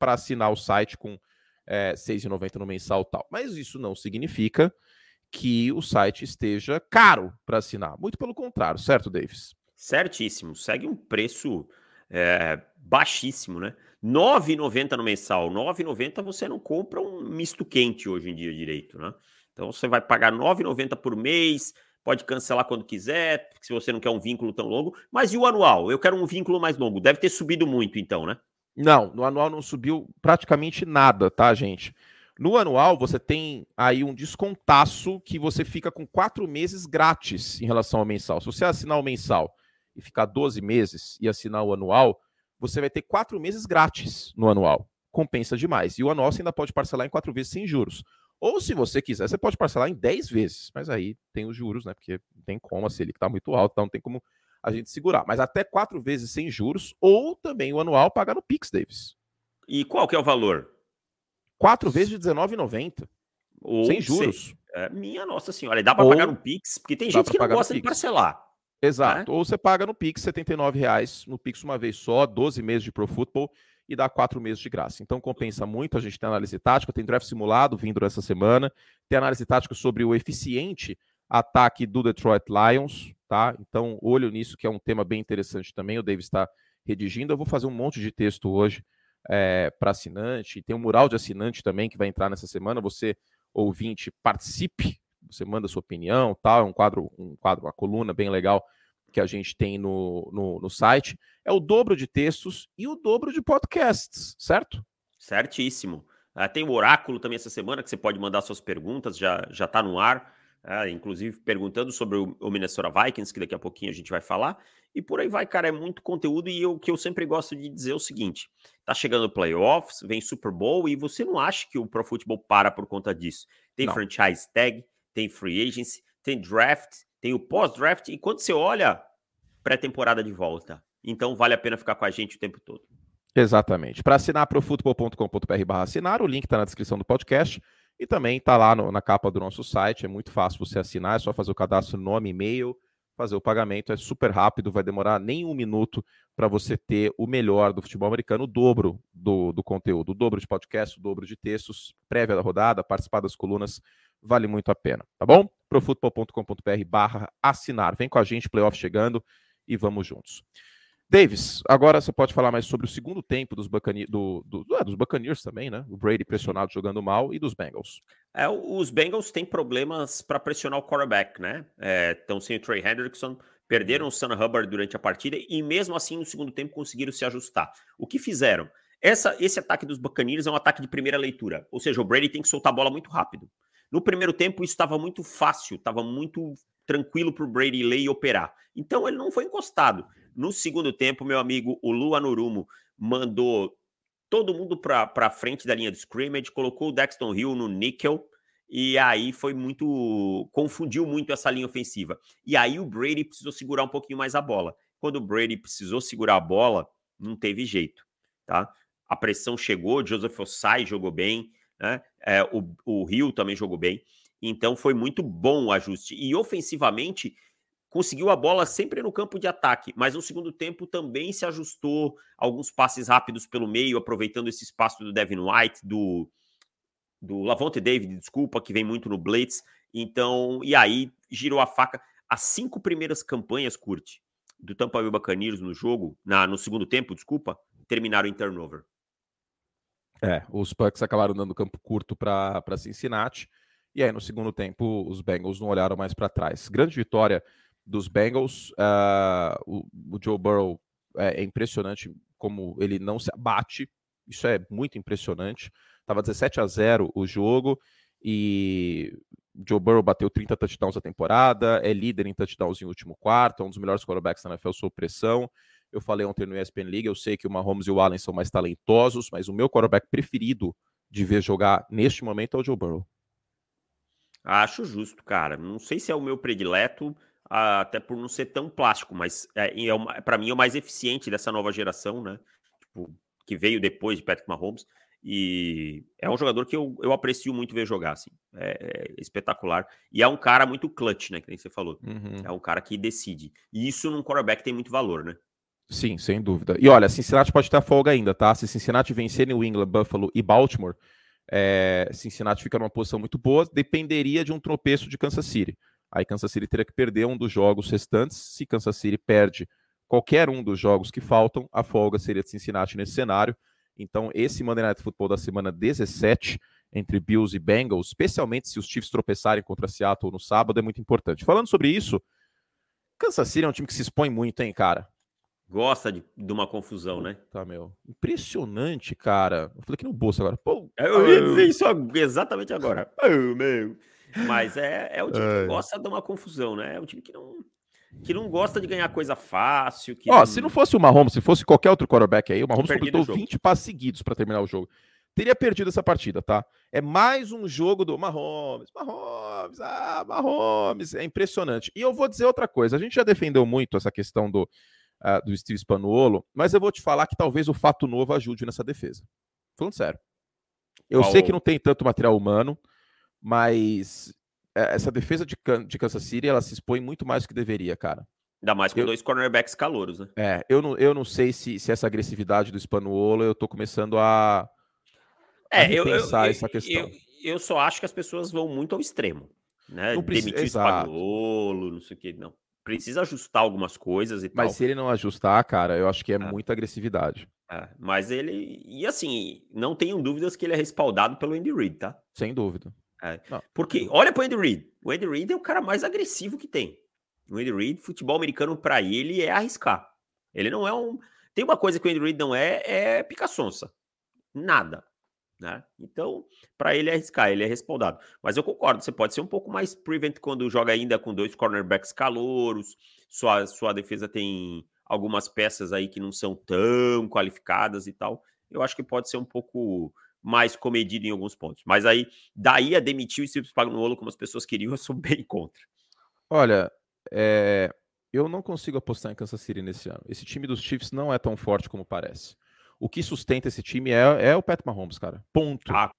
para assinar o site com é, R$ 6,90 no mensal tal. Mas isso não significa que o site esteja caro para assinar. Muito pelo contrário, certo, Davis? Certíssimo. Segue um preço é, baixíssimo, né? 9,90 no mensal. 9,90 você não compra um misto quente hoje em dia direito, né? Então você vai pagar 9,90 por mês, pode cancelar quando quiser, se você não quer um vínculo tão longo. Mas e o anual? Eu quero um vínculo mais longo. Deve ter subido muito, então, né? Não, no anual não subiu praticamente nada, tá, gente? No anual, você tem aí um descontaço que você fica com quatro meses grátis em relação ao mensal. Se você assinar o mensal e ficar 12 meses e assinar o anual, você vai ter quatro meses grátis no anual. Compensa demais. E o anual você ainda pode parcelar em quatro vezes sem juros. Ou, se você quiser, você pode parcelar em 10 vezes. Mas aí tem os juros, né? Porque tem como, a Selic está muito alto, então não tem como a gente segurar. Mas até quatro vezes sem juros, ou também o anual pagar no Pix, Davis. E qual que é o valor? Quatro vezes de R$19,90. Sem juros. É, minha nossa senhora. E dá para pagar no Pix? Porque tem gente que não gosta de parcelar. Exato. Né? Ou você paga no Pix R$ 79,00 no Pix uma vez só, 12 meses de Pro Football e dá quatro meses de graça. Então compensa muito. A gente tem análise tática, tem draft simulado vindo essa semana, tem análise tática sobre o eficiente ataque do Detroit Lions, tá? Então olho nisso, que é um tema bem interessante também. O David está redigindo. Eu vou fazer um monte de texto hoje é, eh, para assinante. Tem um mural de assinante também que vai entrar nessa semana. Você ouvinte participe você manda sua opinião, tal, é um quadro, um quadro, uma coluna bem legal que a gente tem no, no, no site. É o dobro de textos e o dobro de podcasts, certo? Certíssimo. Uh, tem o Oráculo também essa semana, que você pode mandar suas perguntas, já já está no ar. Uh, inclusive perguntando sobre o, o, Minnesota Vikings, que daqui a pouquinho a gente vai falar. E por aí vai, cara, é muito conteúdo. E o que eu sempre gosto de dizer é o seguinte: tá chegando playoffs, vem Super Bowl, e você não acha que o Pro Football para por conta disso. Tem não. franchise tag, tem free agency, tem draft, tem o pós-draft, e quando você olha, pré-temporada de volta. Então vale a pena ficar com a gente o tempo todo. Exatamente. Para assinar profutbol.com.br barra assinar, o link está na descrição do podcast e também está lá no, na capa do nosso site. É muito fácil você assinar, é só fazer o cadastro, nome, e-mail, fazer o pagamento. É super rápido, vai demorar nem um minuto para você ter o melhor do futebol americano, o dobro do, do conteúdo, o dobro de podcast, o dobro de textos, prévia da rodada, participar das colunas vale muito a pena, tá bom? profutbol.com.br barra assinar. Vem com a gente, playoff chegando e vamos juntos. Davis, agora você pode falar mais sobre o segundo tempo dos, Buccaneers, do, do, é, dos Buccaneers também, né? O Brady pressionado jogando mal e dos Bengals. É, os Bengals têm problemas para pressionar o quarterback, né? Estão é, sem o Trey Hendrickson, perderam o Sam Hubbard durante a partida e mesmo assim no segundo tempo conseguiram se ajustar. O que fizeram? Essa, esse ataque dos Buccaneers é um ataque de primeira leitura, ou seja, o Brady tem que soltar a bola muito rápido. No primeiro tempo, isso estava muito fácil, estava muito tranquilo para o Brady ler e operar. Então, ele não foi encostado. No segundo tempo, meu amigo, o Lua Nurumo mandou todo mundo para frente da linha de scrimmage, colocou o Dexton Hill no níquel, e aí foi muito. confundiu muito essa linha ofensiva. E aí o Brady precisou segurar um pouquinho mais a bola. Quando o Brady precisou segurar a bola, não teve jeito, tá? A pressão chegou, Joseph Osai jogou bem, né? É, o, o Rio também jogou bem. Então foi muito bom o ajuste. E ofensivamente, conseguiu a bola sempre no campo de ataque, mas no segundo tempo também se ajustou alguns passes rápidos pelo meio, aproveitando esse espaço do Devin White, do, do Lavonte David, desculpa, que vem muito no Blitz. Então, e aí girou a faca. As cinco primeiras campanhas, curte, do Tampa Bay Buccaneers no jogo, na, no segundo tempo, desculpa, terminaram em turnover. É, os Bucks acabaram dando campo curto para Cincinnati. E aí, no segundo tempo, os Bengals não olharam mais para trás. Grande vitória dos Bengals. Uh, o, o, Joe Burrow é, é, impressionante como ele não se abate. Isso é muito impressionante. Tava 17 a 0 o jogo. E Joe Burrow bateu 30 touchdowns a temporada, é líder em touchdowns em último quarto, é um dos melhores quarterbacks na NFL sob pressão. Eu falei ontem no ESPN League, eu sei que o Mahomes e o Allen são mais talentosos, mas o meu quarterback preferido de ver jogar neste momento é o Joe Burrow. Acho justo, cara. Não sei se é o meu predileto, até por não ser tão plástico, mas é, é para mim é o mais eficiente dessa nova geração, né? Tipo, que veio depois de Patrick Mahomes. E é um jogador que eu, eu aprecio muito ver jogar, assim. É, é espetacular. E é um cara muito clutch, né? Que nem você falou. Uhum. É um cara que decide. E isso num quarterback tem muito valor, né? Sim, sem dúvida. E olha, Cincinnati pode ter folga ainda, tá? Se Cincinnati vencer New England, Buffalo e Baltimore, é, Cincinnati fica numa posição muito boa, dependeria de um tropeço de Kansas City. Aí Kansas City teria que perder um dos jogos restantes. Se Kansas City perde qualquer um dos jogos que faltam, a folga seria de Cincinnati nesse cenário. Então, esse Monday Night Football da semana 17, entre Bills e Bengals, especialmente se os Chiefs tropeçarem contra Seattle no sábado, é muito importante. Falando sobre isso, Kansas City é um time que se expõe muito, hein, cara? Gosta de, de uma confusão, né? Tá, meu. Impressionante, cara. Eu falei aqui no bolso agora. Pô, eu ia dizer isso exatamente agora. Oh, meu. Mas é, é o time que gosta de uma confusão, né? É o time que não, que não gosta de ganhar coisa fácil. Que Ó, não... se não fosse o Mahomes, se fosse qualquer outro quarterback aí, o Mahomes completou 20 passes seguidos para terminar o jogo. Teria perdido essa partida, tá? É mais um jogo do Mahomes, Mahomes, ah, Mahomes. É impressionante. E eu vou dizer outra coisa. A gente já defendeu muito essa questão do uh, do Steve Spanuolo, mas eu vou te falar que talvez o fato novo ajude nessa defesa. Falando sério. Eu Qual... sei que não tem tanto material humano, mas é, essa defesa de, de Kansas City, ela se expõe muito mais do que deveria, cara. Ainda mais com eu, dois cornerbacks calouros, né? É, eu não, eu não sei se, se essa agressividade do Spanuolo, eu tô começando a, é, a eu, eu, essa questão. Eu, eu, só acho que as pessoas vão muito ao extremo, né? Não precisa, Demitir o Spanuolo, não sei o que, não precisa ajustar algumas coisas e Mas tal. se ele não ajustar, cara, eu acho que é, é. muita agressividade. É, mas ele. E assim, não tenho dúvidas que ele é respaldado pelo Andy Reid, tá? Sem dúvida. É. Porque, olha pro Andy Reid. O Andy Reid é o cara mais agressivo que tem. O Andy Reid, futebol americano, para ele é arriscar. Ele não é um. Tem uma coisa que o Andy Reid não é, é pica-sonsa. Nada. Né? Então, para ele arriscar, ele é respaldado. Mas eu concordo, você pode ser um pouco mais prevent quando joga ainda com dois cornerbacks calouros, sua, sua defesa tem algumas peças aí que não são tão qualificadas e tal. Eu acho que pode ser um pouco mais comedido em alguns pontos. Mas aí, daí a demitir o Steve Spagnuolo como as pessoas queriam, eu sou bem contra. Olha, é... eu não consigo apostar em Kansas City nesse ano. Esse time dos Chiefs não é tão forte como parece o que sustenta esse time é, é o Pat Mahomes, cara. Ponto. Ah,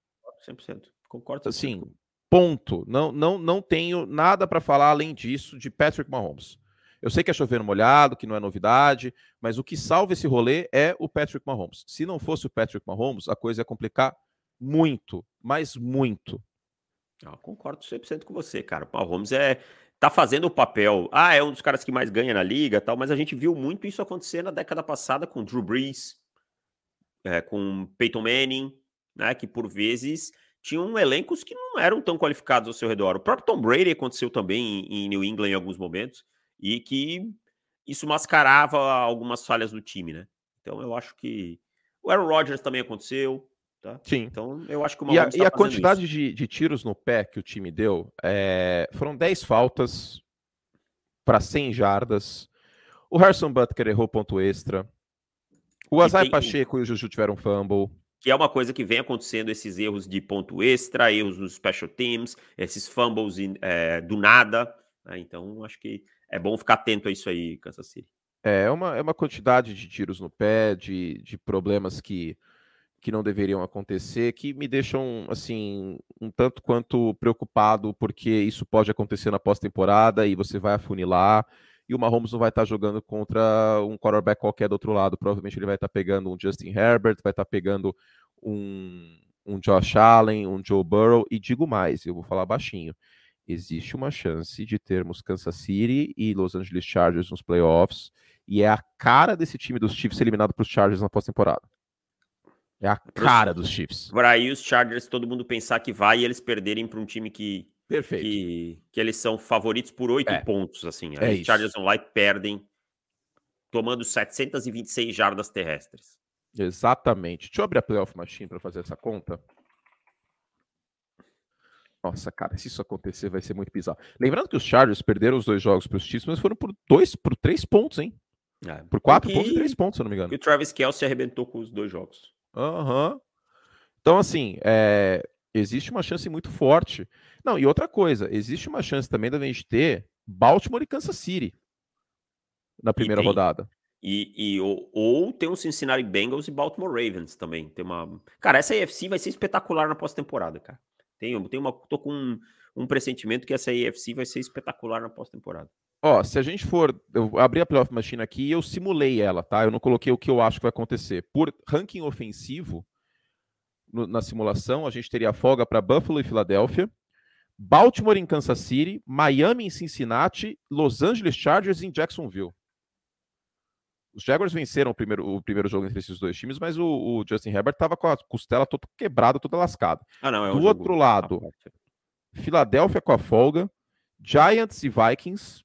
100%. Concordo. Assim, ponto. Não, não, não tenho nada para falar além disso de Patrick Mahomes. Eu sei que é chovendo molhado, que não é novidade, mas o que salva esse rolê é o Patrick Mahomes. Se não fosse o Patrick Mahomes, a coisa ia complicar muito, mas muito. Eu concordo 100% com você, cara. O Mahomes é tá fazendo o papel. Ah, é um dos caras que mais ganha na liga, tal, mas a gente viu muito isso acontecer na década passada com Drew Brees, é, com Peyton Manning, né, que por vezes tinham elencos que não eram tão qualificados ao seu redor. O próprio Tom Brady aconteceu também em, em New England em alguns momentos, e que isso mascarava algumas falhas do time, né? Então eu acho que o Aaron Rodgers também aconteceu, tá? Sim. Então eu acho que o E a, tá e a quantidade de, de, tiros no pé que o time deu é, foram 10 faltas para 100 jardas. O Harrison Butker errou ponto extra. O Azai tem... Pacheco e o Juju tiveram fumble. Que é uma coisa que vem acontecendo, esses erros de ponto extra, erros nos special teams, esses fumbles é, do nada. Né? Então, acho que é bom ficar atento a isso aí, Kansas City. É, é uma, é uma quantidade de tiros no pé, de, de problemas que, que não deveriam acontecer, que me deixam, assim, um tanto quanto preocupado, porque isso pode acontecer na pós-temporada e você vai afunilar e o Mahomes não vai estar jogando contra um quarterback qualquer do outro lado. Provavelmente ele vai estar pegando um Justin Herbert, vai estar pegando um, um Josh Allen, um Joe Burrow, e digo mais, eu vou falar baixinho. Existe uma chance de termos Kansas City e Los Angeles Chargers nos playoffs, e é a cara desse time dos Chiefs eliminado para os Chargers na pós-temporada. É a cara dos Chiefs. Para aí os Chargers, todo mundo pensar que vai e eles perderem para um time que Perfeito. Que, que eles são favoritos por oito é. pontos, assim. É Os Chargers vão lá e perdem, tomando 726 jardas terrestres. Exatamente. Deixa eu abrir a Playoff Machine para fazer essa conta. Nossa, cara, se isso acontecer vai ser muito bizarro. Lembrando que os Chargers perderam os dois jogos para os Chiefs, mas foram por dois, por três pontos, hein? É, por quatro pontos e três pontos, se eu não me engano. E o Travis Kelsey arrebentou com os dois jogos. Aham. Uhum. Então, assim, é, existe uma chance muito forte. Não, e outra coisa, existe uma chance também da gente ter Baltimore e Kansas City na primeira rodada. E, e ou, ou, tem um Cincinnati Bengals e Baltimore Ravens também. Tem uma. Cara, essa AFC vai ser espetacular na pós-temporada, cara. Tenho, tenho uma, tô com um, um pressentimento que essa AFC vai ser espetacular na pós-temporada. Ó, se a gente for. Eu abri a playoff machine aqui e eu simulei ela, tá? Eu não coloquei o que eu acho que vai acontecer. Por ranking ofensivo, no, na simulação, a gente teria folga para Buffalo e Filadélfia, Baltimore em Kansas City, Miami em Cincinnati, Los Angeles Chargers em Jacksonville. Os Jaguars venceram o primeiro, o primeiro jogo entre esses dois times, mas o, o Justin Herbert estava com a costela toda quebrada, toda lascada. Ah, não, é Do outro lado, Filadélfia com a folga, Giants e Vikings.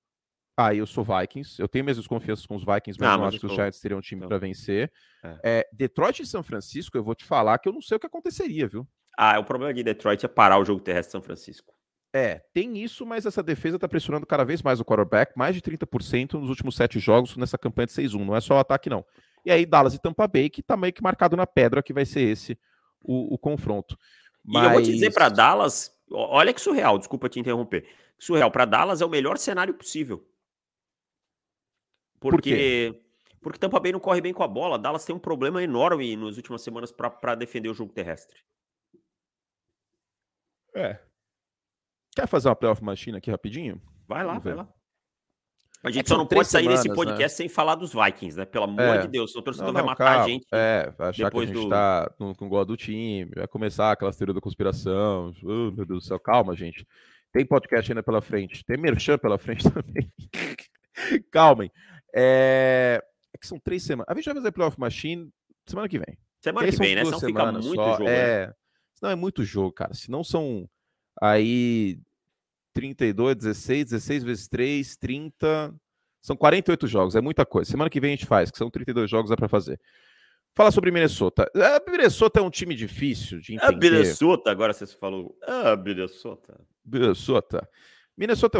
Aí ah, eu sou Vikings. Eu tenho minhas desconfianças com os Vikings, mas ah, não acho que os Giants teriam um time então. para vencer. É. É, Detroit e São Francisco, eu vou te falar que eu não sei o que aconteceria, viu? Ah, o problema de Detroit é parar o jogo terrestre de São Francisco. É, tem isso, mas essa defesa está pressionando cada vez mais o quarterback, mais de 30% nos últimos sete jogos nessa campanha de 6-1. Não é só o ataque, não. E aí, Dallas e Tampa Bay, que tá meio que marcado na pedra que vai ser esse o, o confronto. Mas... E eu vou te dizer para Dallas, olha que surreal, desculpa te interromper. Surreal, para Dallas é o melhor cenário possível. Porque, Por porque Tampa Bay não corre bem com a bola. Dallas tem um problema enorme nas últimas semanas para defender o jogo terrestre. É, Quer fazer uma playoff machine aqui rapidinho? Vai lá, vai lá. A gente é só não pode sair semanas, desse podcast né? sem falar dos Vikings, né? Pelo amor é. de Deus, o torcedor vai matar calma. a gente. É, vai achar que a gente do... tá com, com gosto do time, vai começar aquela teoria da conspiração. Oh, meu Deus do céu, calma, gente. Tem podcast ainda pela frente, tem merchan pela frente também. Calmem. É... é... que são três semanas. A gente vai fazer playoff machine semana que vem. Semana que vem, né? Senão fica muito só. jogo. Né? É... Né? Senão é muito jogo, cara. Se não são Aí 32, 16, 16 vezes 3, 30. São 48 jogos, é muita coisa. Semana que vem a gente faz, que são 32 jogos, dá para fazer. Fala sobre Minnesota. A é, Minnesota é um time difícil de é entender. A Minnesota, agora você falou. Ah, Minnesota. Minnesota. Minnesota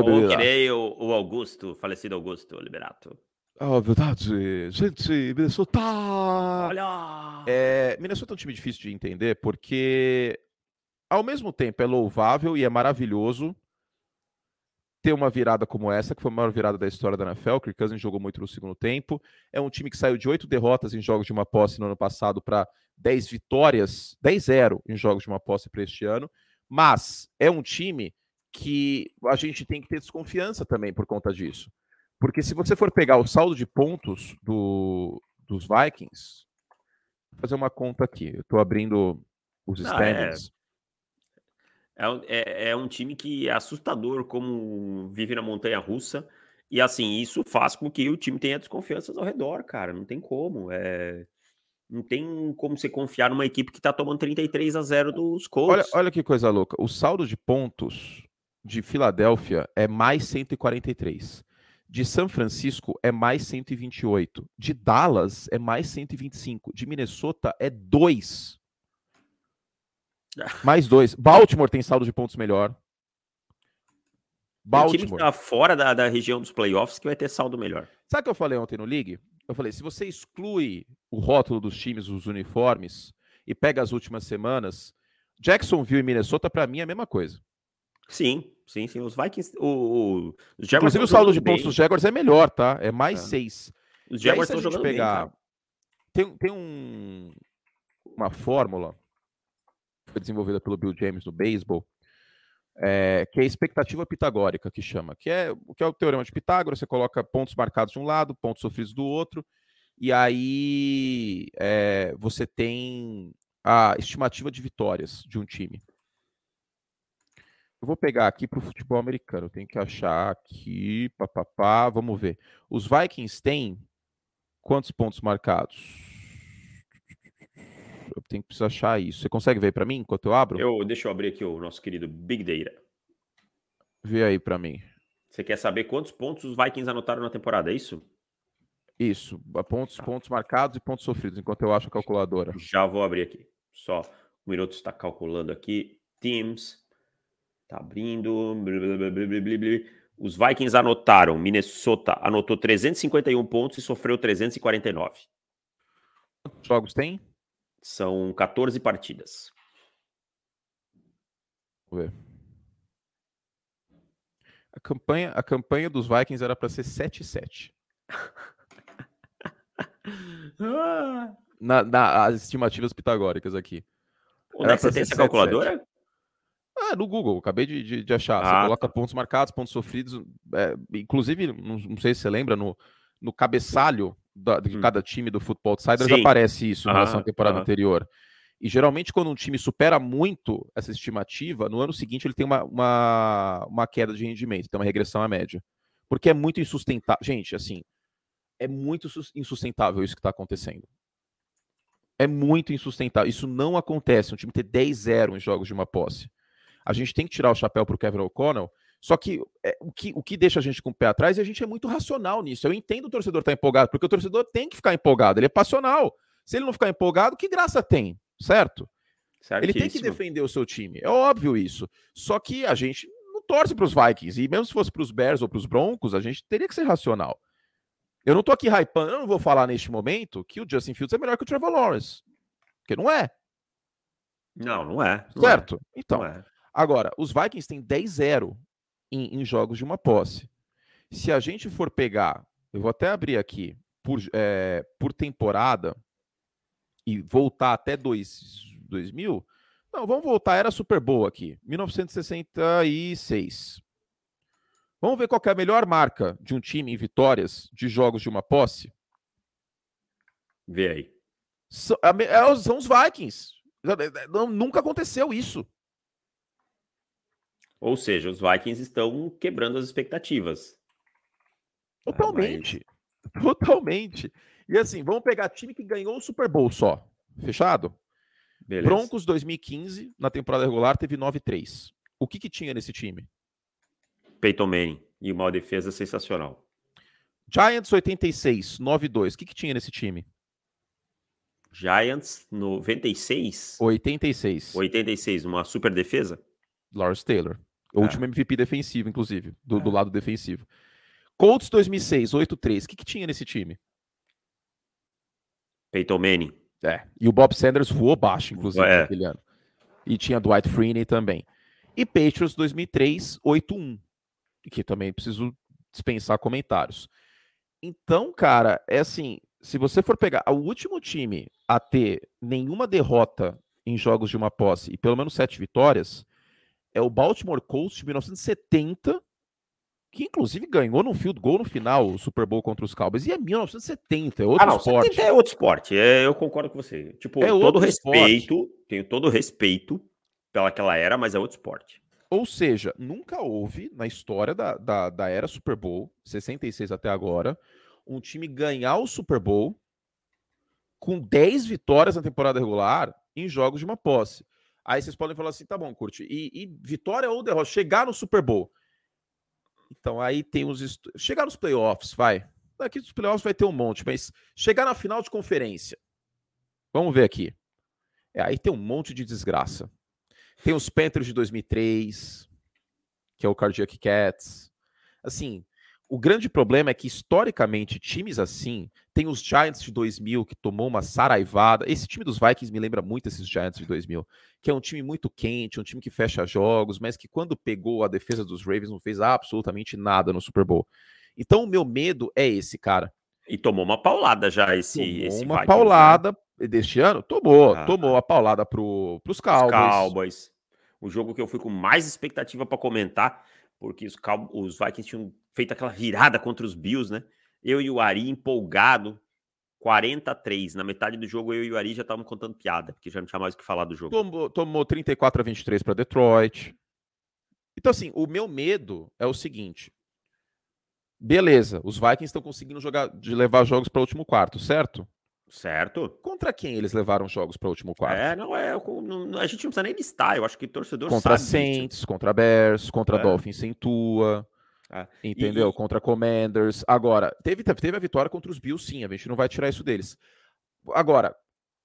Ou que nem o, o Augusto, falecido Augusto Liberato. Ah, verdade. Gente, Minnesota. Olha! É, Minnesota é um time difícil de entender porque ao mesmo tempo é louvável e é maravilhoso ter uma virada como essa, que foi a maior virada da história da NFL. Kirk Cousins jogou muito no segundo tempo. É um time que saiu de oito derrotas em jogos de uma posse no ano passado para 10 vitórias, 10-0 em jogos de uma posse para este ano. Mas é um time que a gente tem que ter desconfiança também por conta disso. Porque se você for pegar o saldo de pontos do, dos Vikings, vou fazer uma conta aqui. Eu estou abrindo os Não, é standings. É, é, é, um time que é assustador como vive na montanha russa. E assim, isso faz com que o time tenha desconfianças ao redor, cara. Não tem como. É... Não tem como você confiar numa equipe que tá tomando 33 a 0 dos Colts. Olha, olha que coisa louca. O saldo de pontos de Filadélfia é mais 143. De São Francisco é mais 128. De Dallas é mais 125. De Minnesota é 2. Mais dois. Baltimore tem saldo de pontos melhor. Baltimore. O time que tá fora da, da região dos playoffs que vai ter saldo melhor. Sabe o que eu falei ontem no League? Eu falei, se você exclui o rótulo dos times, os uniformes, e pega as últimas semanas, Jacksonville e Minnesota, para mim, é a mesma coisa. Sim, sim, sim. Os Vikings. O, o, os Inclusive, o saldo de pontos dos Jaguars é melhor, tá? É mais é. seis. Os Jaguars estão jogando pegar... bem, Tem, tem um, uma fórmula foi desenvolvida pelo Bill James no beisebol, é, que é a expectativa pitagórica, que chama, que é o que é o teorema de Pitágoras, você coloca pontos marcados de um lado, pontos sofridos do outro, e aí é, você tem a estimativa de vitórias de um time. Eu vou pegar aqui para o futebol americano, eu tenho que achar aqui, papapá, vamos ver. Os Vikings têm quantos pontos marcados? Tenho que precisar achar isso. Você consegue ver para mim enquanto eu abro? Eu, deixa eu abrir aqui o nosso querido Big Data. Vê aí para mim. Você quer saber quantos pontos os Vikings anotaram na temporada, é isso? Isso, pontos, pontos marcados e pontos sofridos, enquanto eu acho a calculadora. Já vou abrir aqui. Só O Minuto está calculando aqui. Teams. Tá abrindo. Os Vikings anotaram. Minnesota anotou 351 pontos e sofreu 349. Quantos jogos tem? São 14 partidas. Vamos ver. A campanha, a campanha dos Vikings era para ser 7-7. na, na, as estimativas pitagóricas aqui. Onde é você tem essa calculadora? Ah, no Google, acabei de, de, de achar. Ah, você coloca tá. pontos marcados, pontos sofridos. É, inclusive, não, não, sei se você lembra, no, no cabeçalho da, de hum. cada time do Football Outsiders Sim. aparece isso em relação à temporada anterior. E geralmente, quando um time supera muito essa estimativa, no ano seguinte ele tem uma, uma, uma queda de rendimento, tem uma regressão à média. Porque é muito insustentável. Gente, assim, é muito insustentável isso que está acontecendo. É muito insustentável. Isso não acontece. Um time ter 10-0 em jogos de uma posse. A gente tem que tirar o chapéu para o Kevin O'Connell. Só que, é, o que o que deixa a gente com o pé atrás é a gente é muito racional nisso. Eu entendo o torcedor estar tá empolgado, porque o torcedor tem que ficar empolgado. Ele é passional. Se ele não ficar empolgado, que graça tem? certo? Ele tem que defender o seu time. É óbvio isso. Só que a gente não torce para os Vikings. E mesmo se fosse para os Bears ou para os Broncos, a gente teria que ser racional. Eu não tô aqui hypando, eu não vou falar neste momento que o Justin Fields é melhor que o Trevor Lawrence. Porque não é. Não, não é. Não é. certo? É. Então, é. agora, os Vikings têm 10-0 em, em, jogos de uma posse. Se a gente for pegar, eu vou até abrir aqui, por, é, por temporada, e voltar até dois, 2000, não, vamos voltar, era Super Bowl aqui, 1966. Vamos ver qual é a melhor marca de um time em vitórias de jogos de uma posse? Vê aí. São, é, são os Vikings. Não, nunca aconteceu isso. Ou seja, os Vikings estão quebrando as expectativas. Totalmente. Ah, mas... Totalmente. E assim, vamos pegar time que ganhou o Super Bowl só. Fechado? Beleza. Broncos 2015, na temporada regular, teve 9-3. O que, que tinha nesse time? Peyton Manning e uma defesa sensacional. Giants 86, 9-2. O que, que tinha nesse time? Giants 96? 86. 86, uma super defesa? Lawrence Taylor. O ah. último MVP defensivo, inclusive, do, ah. do lado defensivo. Colts 2006, 8-3. O que, que tinha nesse time? Peyton Manning. É. E o Bob Sanders voou baixo, inclusive, é. naquele ano. E tinha Dwight Freeney também. E Patriots 2003, 8-1. Que também preciso dispensar comentários. Então, cara, é assim, se você for pegar o último time a ter nenhuma derrota em jogos de uma posse e pelo menos sete vitórias, é o Baltimore Colts de 1970 que inclusive ganhou no field goal no final o Super Bowl contra os Cowboys. E é 1970, é outro ah, não, esporte. 70 é outro esporte, é, eu concordo com você. Tipo, é todo respeito, esporte. tenho todo respeito pelaquela era, mas é outro esporte. Ou seja, nunca houve na história da, da, da era Super Bowl, 66 até agora, um time ganhar o Super Bowl com 10 vitórias na temporada regular em jogos de uma posse. Aí vocês podem falar assim, tá bom, curte. E, e vitória ou derrota, chegar no Super Bowl. Então aí tem os. Est... Chegar nos playoffs, vai. Daqui dos playoffs vai ter um monte, mas chegar na final de conferência. Vamos ver aqui. É, aí tem um monte de desgraça. Tem os Panthers de 2003, que é o Cardiac Cats. Assim, o grande problema é que, historicamente, times assim, tem os Giants de 2000, que tomou uma saraivada. Esse time dos Vikings me lembra muito esses Giants de 2000, que é um time muito quente, um time que fecha jogos, mas que quando pegou a defesa dos Ravens não fez absolutamente nada no Super Bowl. Então, o meu medo é esse, cara. E tomou uma paulada já esse, tomou esse uma Vikings, paulada né? deste ano? Tomou, ah, tomou a paulada pro, pros Cowboys. Cowboys. O jogo que eu fui com mais expectativa para comentar porque os, os Vikings tinham feito aquela virada contra os Bills, né? Eu e o Ari empolgado, 43. Na metade do jogo, eu e o Ari já estavam contando piada, porque já não tinha mais o que falar do jogo. Tomou, tomou 34 a 23 para Detroit. Então, assim, o meu medo é o seguinte. Beleza, os Vikings estão conseguindo jogar, de levar jogos para o último quarto, certo? Certo. Contra quem eles levaram jogos para o último quarto? É, não é. Não, a gente não precisa nem listar. Eu acho que torcedor contra sabe. Contra Saints, contra Bears, contra é. Dolphins sem tua. É. Entendeu? E... Contra Commanders. Agora, teve, teve a vitória contra os Bills, sim. A gente não vai tirar isso deles. Agora,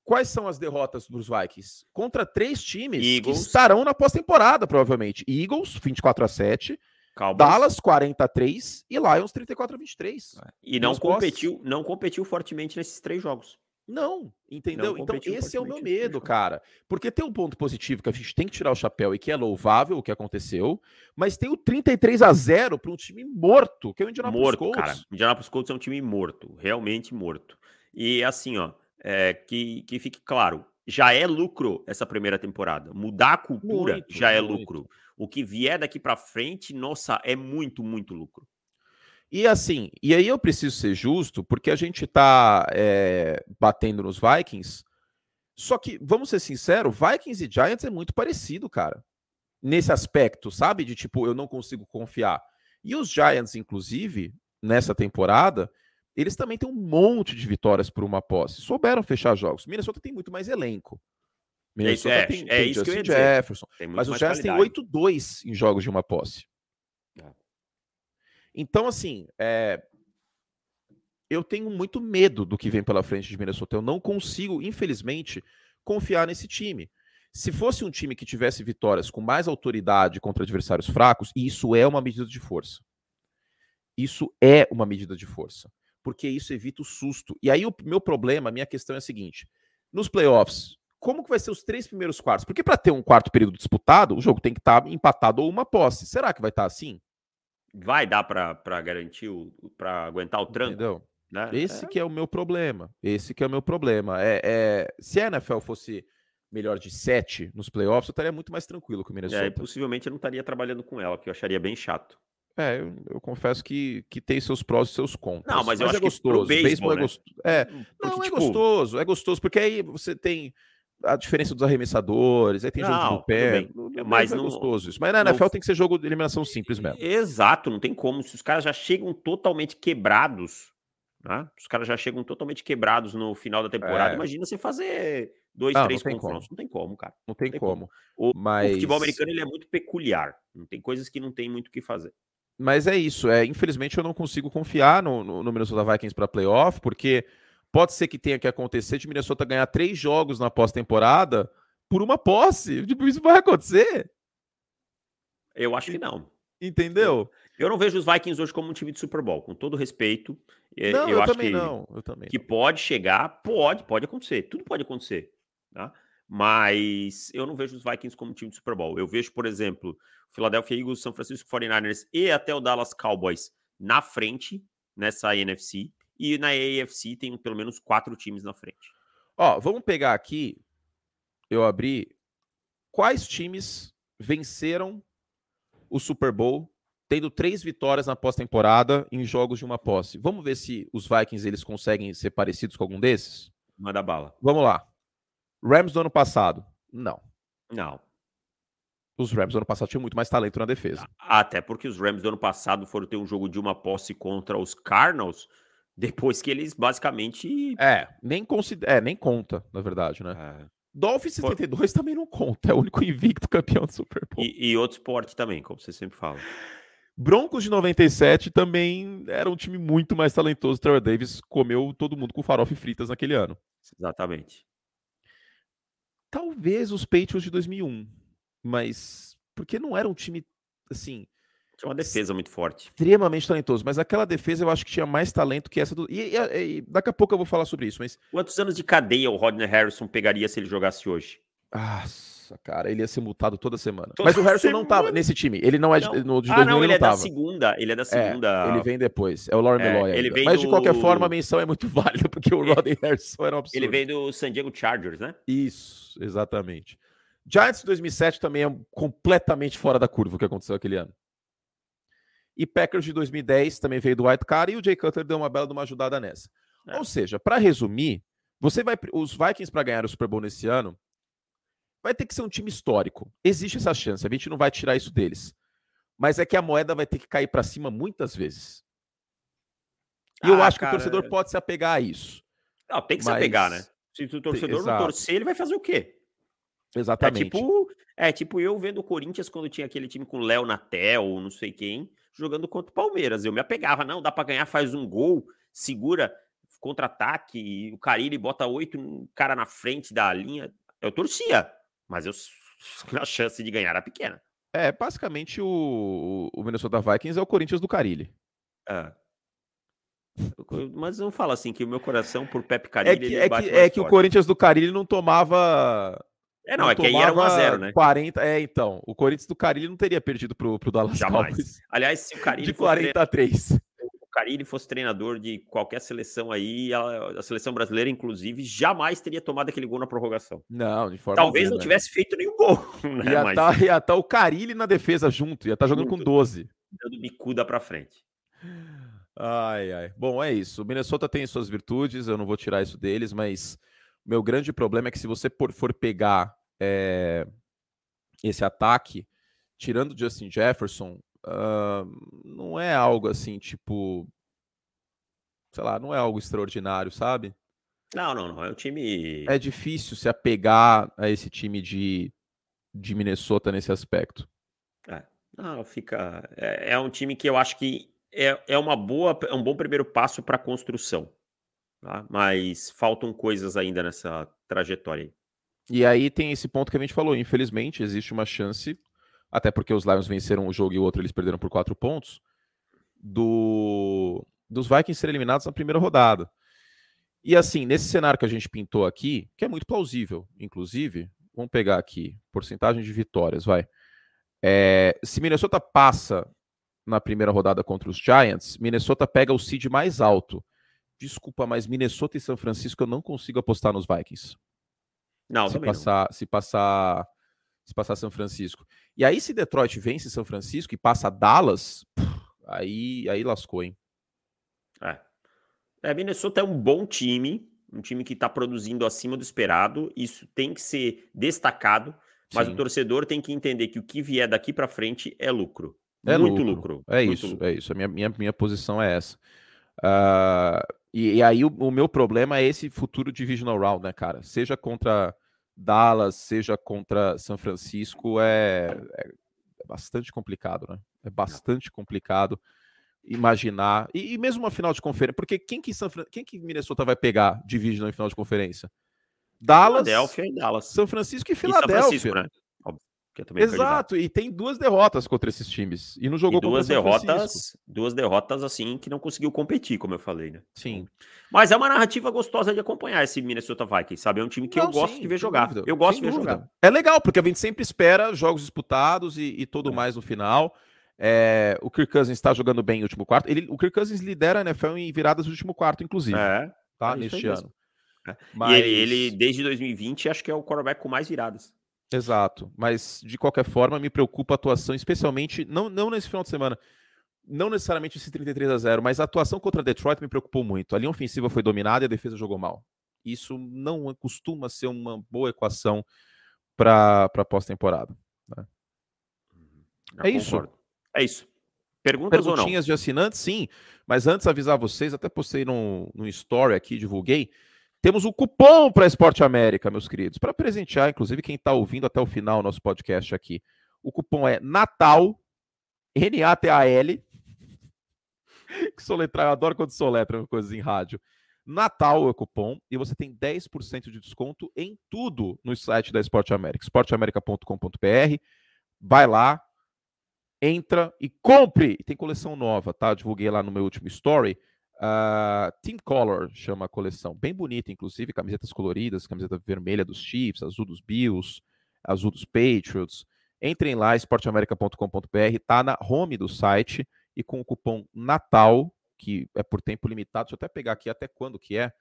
quais são as derrotas dos Vikings? Contra três times Eagles. que estarão na pós-temporada, provavelmente. Eagles, 24 a 7 Cowboys. Dallas 40 a 3 e Lions 34 a 23. É. E não competiu, não competiu fortemente nesses três jogos. Não, entendeu? Não então esse é o meu medo, cara. Porque tem um ponto positivo que a gente tem que tirar o chapéu e que é louvável o que aconteceu, mas tem o 33 a 0 para um time morto, que é o Indianapolis morto, Colts. Cara. Indianapolis Colts é um time morto, realmente morto. E assim, ó, é, que, que fique claro, já é lucro essa primeira temporada. Mudar a cultura muito, já é lucro. O que vier daqui para frente, nossa, é muito, muito lucro. E assim, e aí eu preciso ser justo, porque a gente tá é, batendo nos Vikings. Só que, vamos ser sinceros, Vikings e Giants é muito parecido, cara. Nesse aspecto, sabe? De tipo, eu não consigo confiar. E os Giants, inclusive, nessa temporada, eles também têm um monte de vitórias por uma posse. Souberam fechar jogos. Minnesota tem muito mais elenco. Minnesota é, tem, é, tem isso Justin Jefferson. Mas os Giants têm 8-2 em jogos de uma posse. Então, assim, é... eu tenho muito medo do que vem pela frente de Minnesota. Eu não consigo, infelizmente, confiar nesse time. Se fosse um time que tivesse vitórias com mais autoridade contra adversários fracos, e isso é uma medida de força. Isso é uma medida de força. Porque isso evita o susto. E aí, o meu problema, a minha questão é a seguinte: nos playoffs, como que vai ser os três primeiros quartos? Porque para ter um quarto período disputado, o jogo tem que estar tá empatado ou uma posse. Será que vai estar tá assim? Vai dar para garantir, para aguentar o tranco. Entendeu? Né? Esse é. que é o meu problema. Esse que é o meu problema. É, é, se a NFL fosse melhor de sete nos playoffs, eu estaria muito mais tranquilo com o Minnesota. É, possivelmente eu não estaria trabalhando com ela, que eu acharia bem chato. É, eu, eu, confesso que, que tem seus prós e seus contras. Não, mas, mas eu é acho gostoso. que beisebol, né? é gostoso. É, hum, porque, não, é tipo... gostoso, é gostoso, porque aí você tem a diferença dos arremessadores, aí tem não, jogo de pé. mas é não, gostoso isso. Mas na NFL não, tem que ser jogo de eliminação simples mesmo. Exato, não tem como. Se os caras já chegam totalmente quebrados, né? Os caras já chegam totalmente quebrados no final da temporada. É. Imagina você fazer dois, não, três confrontos. Não tem como, cara. Não tem, tem como. como. O, mas... o futebol americano ele é muito peculiar. Não tem coisas que não tem muito o que fazer. Mas é isso. É, infelizmente eu não consigo confiar no, no, no Minnesota Vikings para playoff, porque Pode ser que tenha que acontecer de Minnesota ganhar três jogos na pós-temporada por uma posse. Tipo, isso vai acontecer? Eu acho que não. Entendeu? Eu, eu não vejo os Vikings hoje como um time de Super Bowl, com todo respeito. Não, eu, eu acho também que, não. Eu também. Que pode chegar, pode, pode acontecer. Tudo pode acontecer. Tá? Mas eu não vejo os Vikings como um time de Super Bowl. Eu vejo, por exemplo, o Philadelphia Eagles, São Francisco 49ers e até o Dallas Cowboys na frente nessa NFC. E na AFC tem pelo menos quatro times na frente. Ó, vamos pegar aqui. Eu abri. Quais times venceram o Super Bowl tendo três vitórias na pós-temporada em jogos de uma posse? Vamos ver se os Vikings eles conseguem ser parecidos com algum desses? Manda bala. Vamos lá. Rams do ano passado? Não. Não. Os Rams do ano passado tinham muito mais talento na defesa. Até porque os Rams do ano passado foram ter um jogo de uma posse contra os Cardinals depois que eles basicamente. É, nem, considera, é, nem conta, na verdade, né? É. Dolphins 72 também não conta, é o único invicto campeão do Super Bowl. E, e outro esporte também, como você sempre fala. Broncos de 97 também era um time muito mais talentoso. Trevor Davis comeu todo mundo com farofa e fritas naquele ano. Exatamente. Talvez os Patriots de 2001, mas porque não era um time assim tinha uma defesa muito forte. Extremamente talentoso, mas aquela defesa eu acho que tinha mais talento que essa do. E, e, e, daqui a pouco eu vou falar sobre isso, mas. Quantos anos de cadeia o Rodney Harrison pegaria se ele jogasse hoje? Nossa, cara, ele ia ser multado toda semana. Toda mas o Harrison semana. não tava nesse time. Ele não é de, não. de ah, 2000 não, ele, ele é da segunda. Ele é da segunda. É, ele vem depois. É o Lauren é, Meloy. Ele vem mas de qualquer forma a menção é muito válida porque o Rodney Harrison era um absurdo. Ele vem do San Diego Chargers, né? Isso, exatamente. Giants de 2007 também é completamente fora da curva o que aconteceu aquele ano. E Packers de 2010 também veio do White Card e o Jay Cutler deu uma bela de uma ajudada nessa. É. Ou seja, para resumir, você vai os Vikings para ganhar o Super Bowl nesse ano vai ter que ser um time histórico. Existe essa chance, a gente não vai tirar isso deles. Mas é que a moeda vai ter que cair para cima muitas vezes. E ah, eu acho cara... que o torcedor pode se apegar a isso. Não, tem que mas... se apegar, né? Se o torcedor não torcer, ele vai fazer o quê? Exatamente. É tipo, é tipo eu vendo o Corinthians quando tinha aquele time com Léo Natel, não sei quem, jogando contra o Palmeiras. Eu me apegava, não, dá para ganhar, faz um gol, segura, contra-ataque e o Carilli bota oito cara na frente da linha, eu torcia, mas eu, a chance de ganhar era pequena. É, basicamente o, o Minnesota Vikings é o Corinthians do Carilli. É. Mas não fala assim que o meu coração por Pepe é Carilli é que, é que, é que o Corinthians do Carilli não tomava é, não, não é que aí era 1x0, né? 40, é, então. O Corinthians do Carilli não teria perdido pro, pro Dallas Jamais. Cowboys. Aliás, se o Carilli de 40 a 3. O Carilli fosse treinador de qualquer seleção aí, a, a, seleção brasileira, inclusive, jamais teria tomado aquele gol na prorrogação. Não, de forma Talvez não tivesse né? feito nenhum gol. Né? Ia estar tá, tá o Carilli na defesa junto, ia estar tá jogando junto, com 12. Dando bicuda pra frente. Ai, ai. Bom, é isso. O Minnesota tem suas virtudes, eu não vou tirar isso deles, mas meu grande problema é que se você for pegar é, esse ataque, tirando Justin Jefferson, uh, não é algo assim, tipo. Sei lá, não é algo extraordinário, sabe? Não, não, não. É um time. É difícil se apegar a esse time de, de Minnesota nesse aspecto. É. Não, fica. É, é um time que eu acho que é, é uma boa, é um bom primeiro passo para a construção. Tá? Mas faltam coisas ainda nessa trajetória aí. E aí tem esse ponto que a gente falou. Infelizmente, existe uma chance, até porque os Lions venceram um jogo e o outro eles perderam por quatro pontos, do dos Vikings serem eliminados na primeira rodada. E assim, nesse cenário que a gente pintou aqui, que é muito plausível, inclusive, vamos pegar aqui, porcentagem de vitórias, vai. É, se Minnesota passa na primeira rodada contra os Giants, Minnesota pega o seed mais alto. Desculpa, mas Minnesota e São Francisco eu não consigo apostar nos Vikings. Não, se passar, não. se passar, se passar São Francisco. E aí se Detroit vence São Francisco e passa Dallas, aí aí lascou, hein? É. É, Minnesota é um bom time, um time que está produzindo acima do esperado. Isso tem que ser destacado, mas Sim. o torcedor tem que entender que o que vier daqui para frente é lucro. É muito lucro. lucro. É muito isso, lucro. é isso. A minha, minha, minha posição é essa. Uh, e, e, aí o, o, meu problema é esse futuro divisional round, né, cara? Seja contra Dallas, seja contra São Francisco, é, é, é bastante complicado, né? É bastante complicado imaginar. E, e, mesmo uma final de conferência, porque quem que, São, quem que Minnesota vai pegar divisional em final de conferência? Dallas, Philadelphia e Dallas. São Francisco e Filadélfia. E São Francisco, né? É Exato, e tem duas derrotas contra esses times. E não jogou e duas derrotas, duas derrotas assim que não conseguiu competir, como eu falei, né? Sim. Mas é uma narrativa gostosa de acompanhar esse Minnesota Vikings, sabe? É um time que não, eu gosto sim, de ver jogar. Dúvida. Eu gosto de ver dúvida. jogar. É legal, porque a gente sempre espera jogos disputados e, e tudo é. mais no final. É, o Kirk Cousins está jogando bem no último quarto. Ele, o Kirk Cousins lidera a NFL em viradas no último quarto, inclusive. É, tá? É Neste ano. É. Mas... E ele, ele, desde 2020, acho que é o quarterback com mais viradas. Exato, mas de qualquer forma me preocupa a atuação, especialmente, não, não nesse final de semana, não necessariamente esse 33 a 0, mas a atuação contra Detroit me preocupou muito. A linha ofensiva foi dominada e a defesa jogou mal. Isso não costuma ser uma boa equação para pós-temporada. Né? É isso. É isso. Perguntas Perguntinhas de assinantes, sim. Mas antes avisar vocês, até postei no, no story aqui, divulguei. Temos um cupom para Esporte América, meus queridos, para presentear, inclusive, quem está ouvindo até o final nosso podcast aqui. O cupom é Natal, N-A-T-A-L. Que soletrar, eu adoro quando soletra coisas em rádio. Natal é o cupom e você tem 10% de desconto em tudo no site da Esporte América, esporteamerica.com.br. Vai lá, entra e compre. Tem coleção nova, tá? Divulguei lá no meu último story. Uh, Team Color chama a coleção, bem bonita, inclusive, camisetas coloridas, camiseta vermelha dos Chiefs, azul dos Bills, azul dos Patriots. Entrem lá, esporteamerica.com.br, tá na home do site e com o cupom Natal, que é por tempo limitado, deixa eu até pegar aqui até quando que é,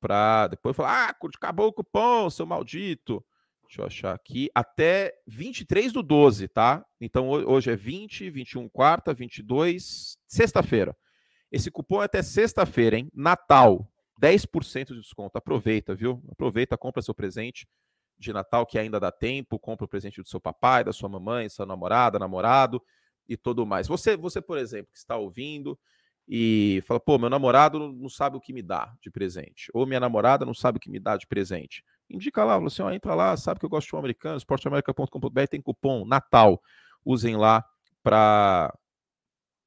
para depois falar, ah, acabou o cupom, seu maldito. Deixa eu achar aqui, até 23 do 12, tá? Então hoje é 20, 21 quarta, 22, sexta-feira. Esse cupom é até sexta-feira, hein? Natal. 10% de desconto. Aproveita, viu? Aproveita, compra seu presente de Natal que ainda dá tempo, compra o presente do seu papai, da sua mamãe, sua namorada, namorado e tudo mais. Você, você por exemplo, que está ouvindo e fala, pô, meu namorado não sabe o que me dá de presente, ou minha namorada não sabe o que me dá de presente. Indica lá, fala assim, entra lá, sabe que eu gosto de um americano, esporteamerica.com.br tem cupom Natal. Usem lá para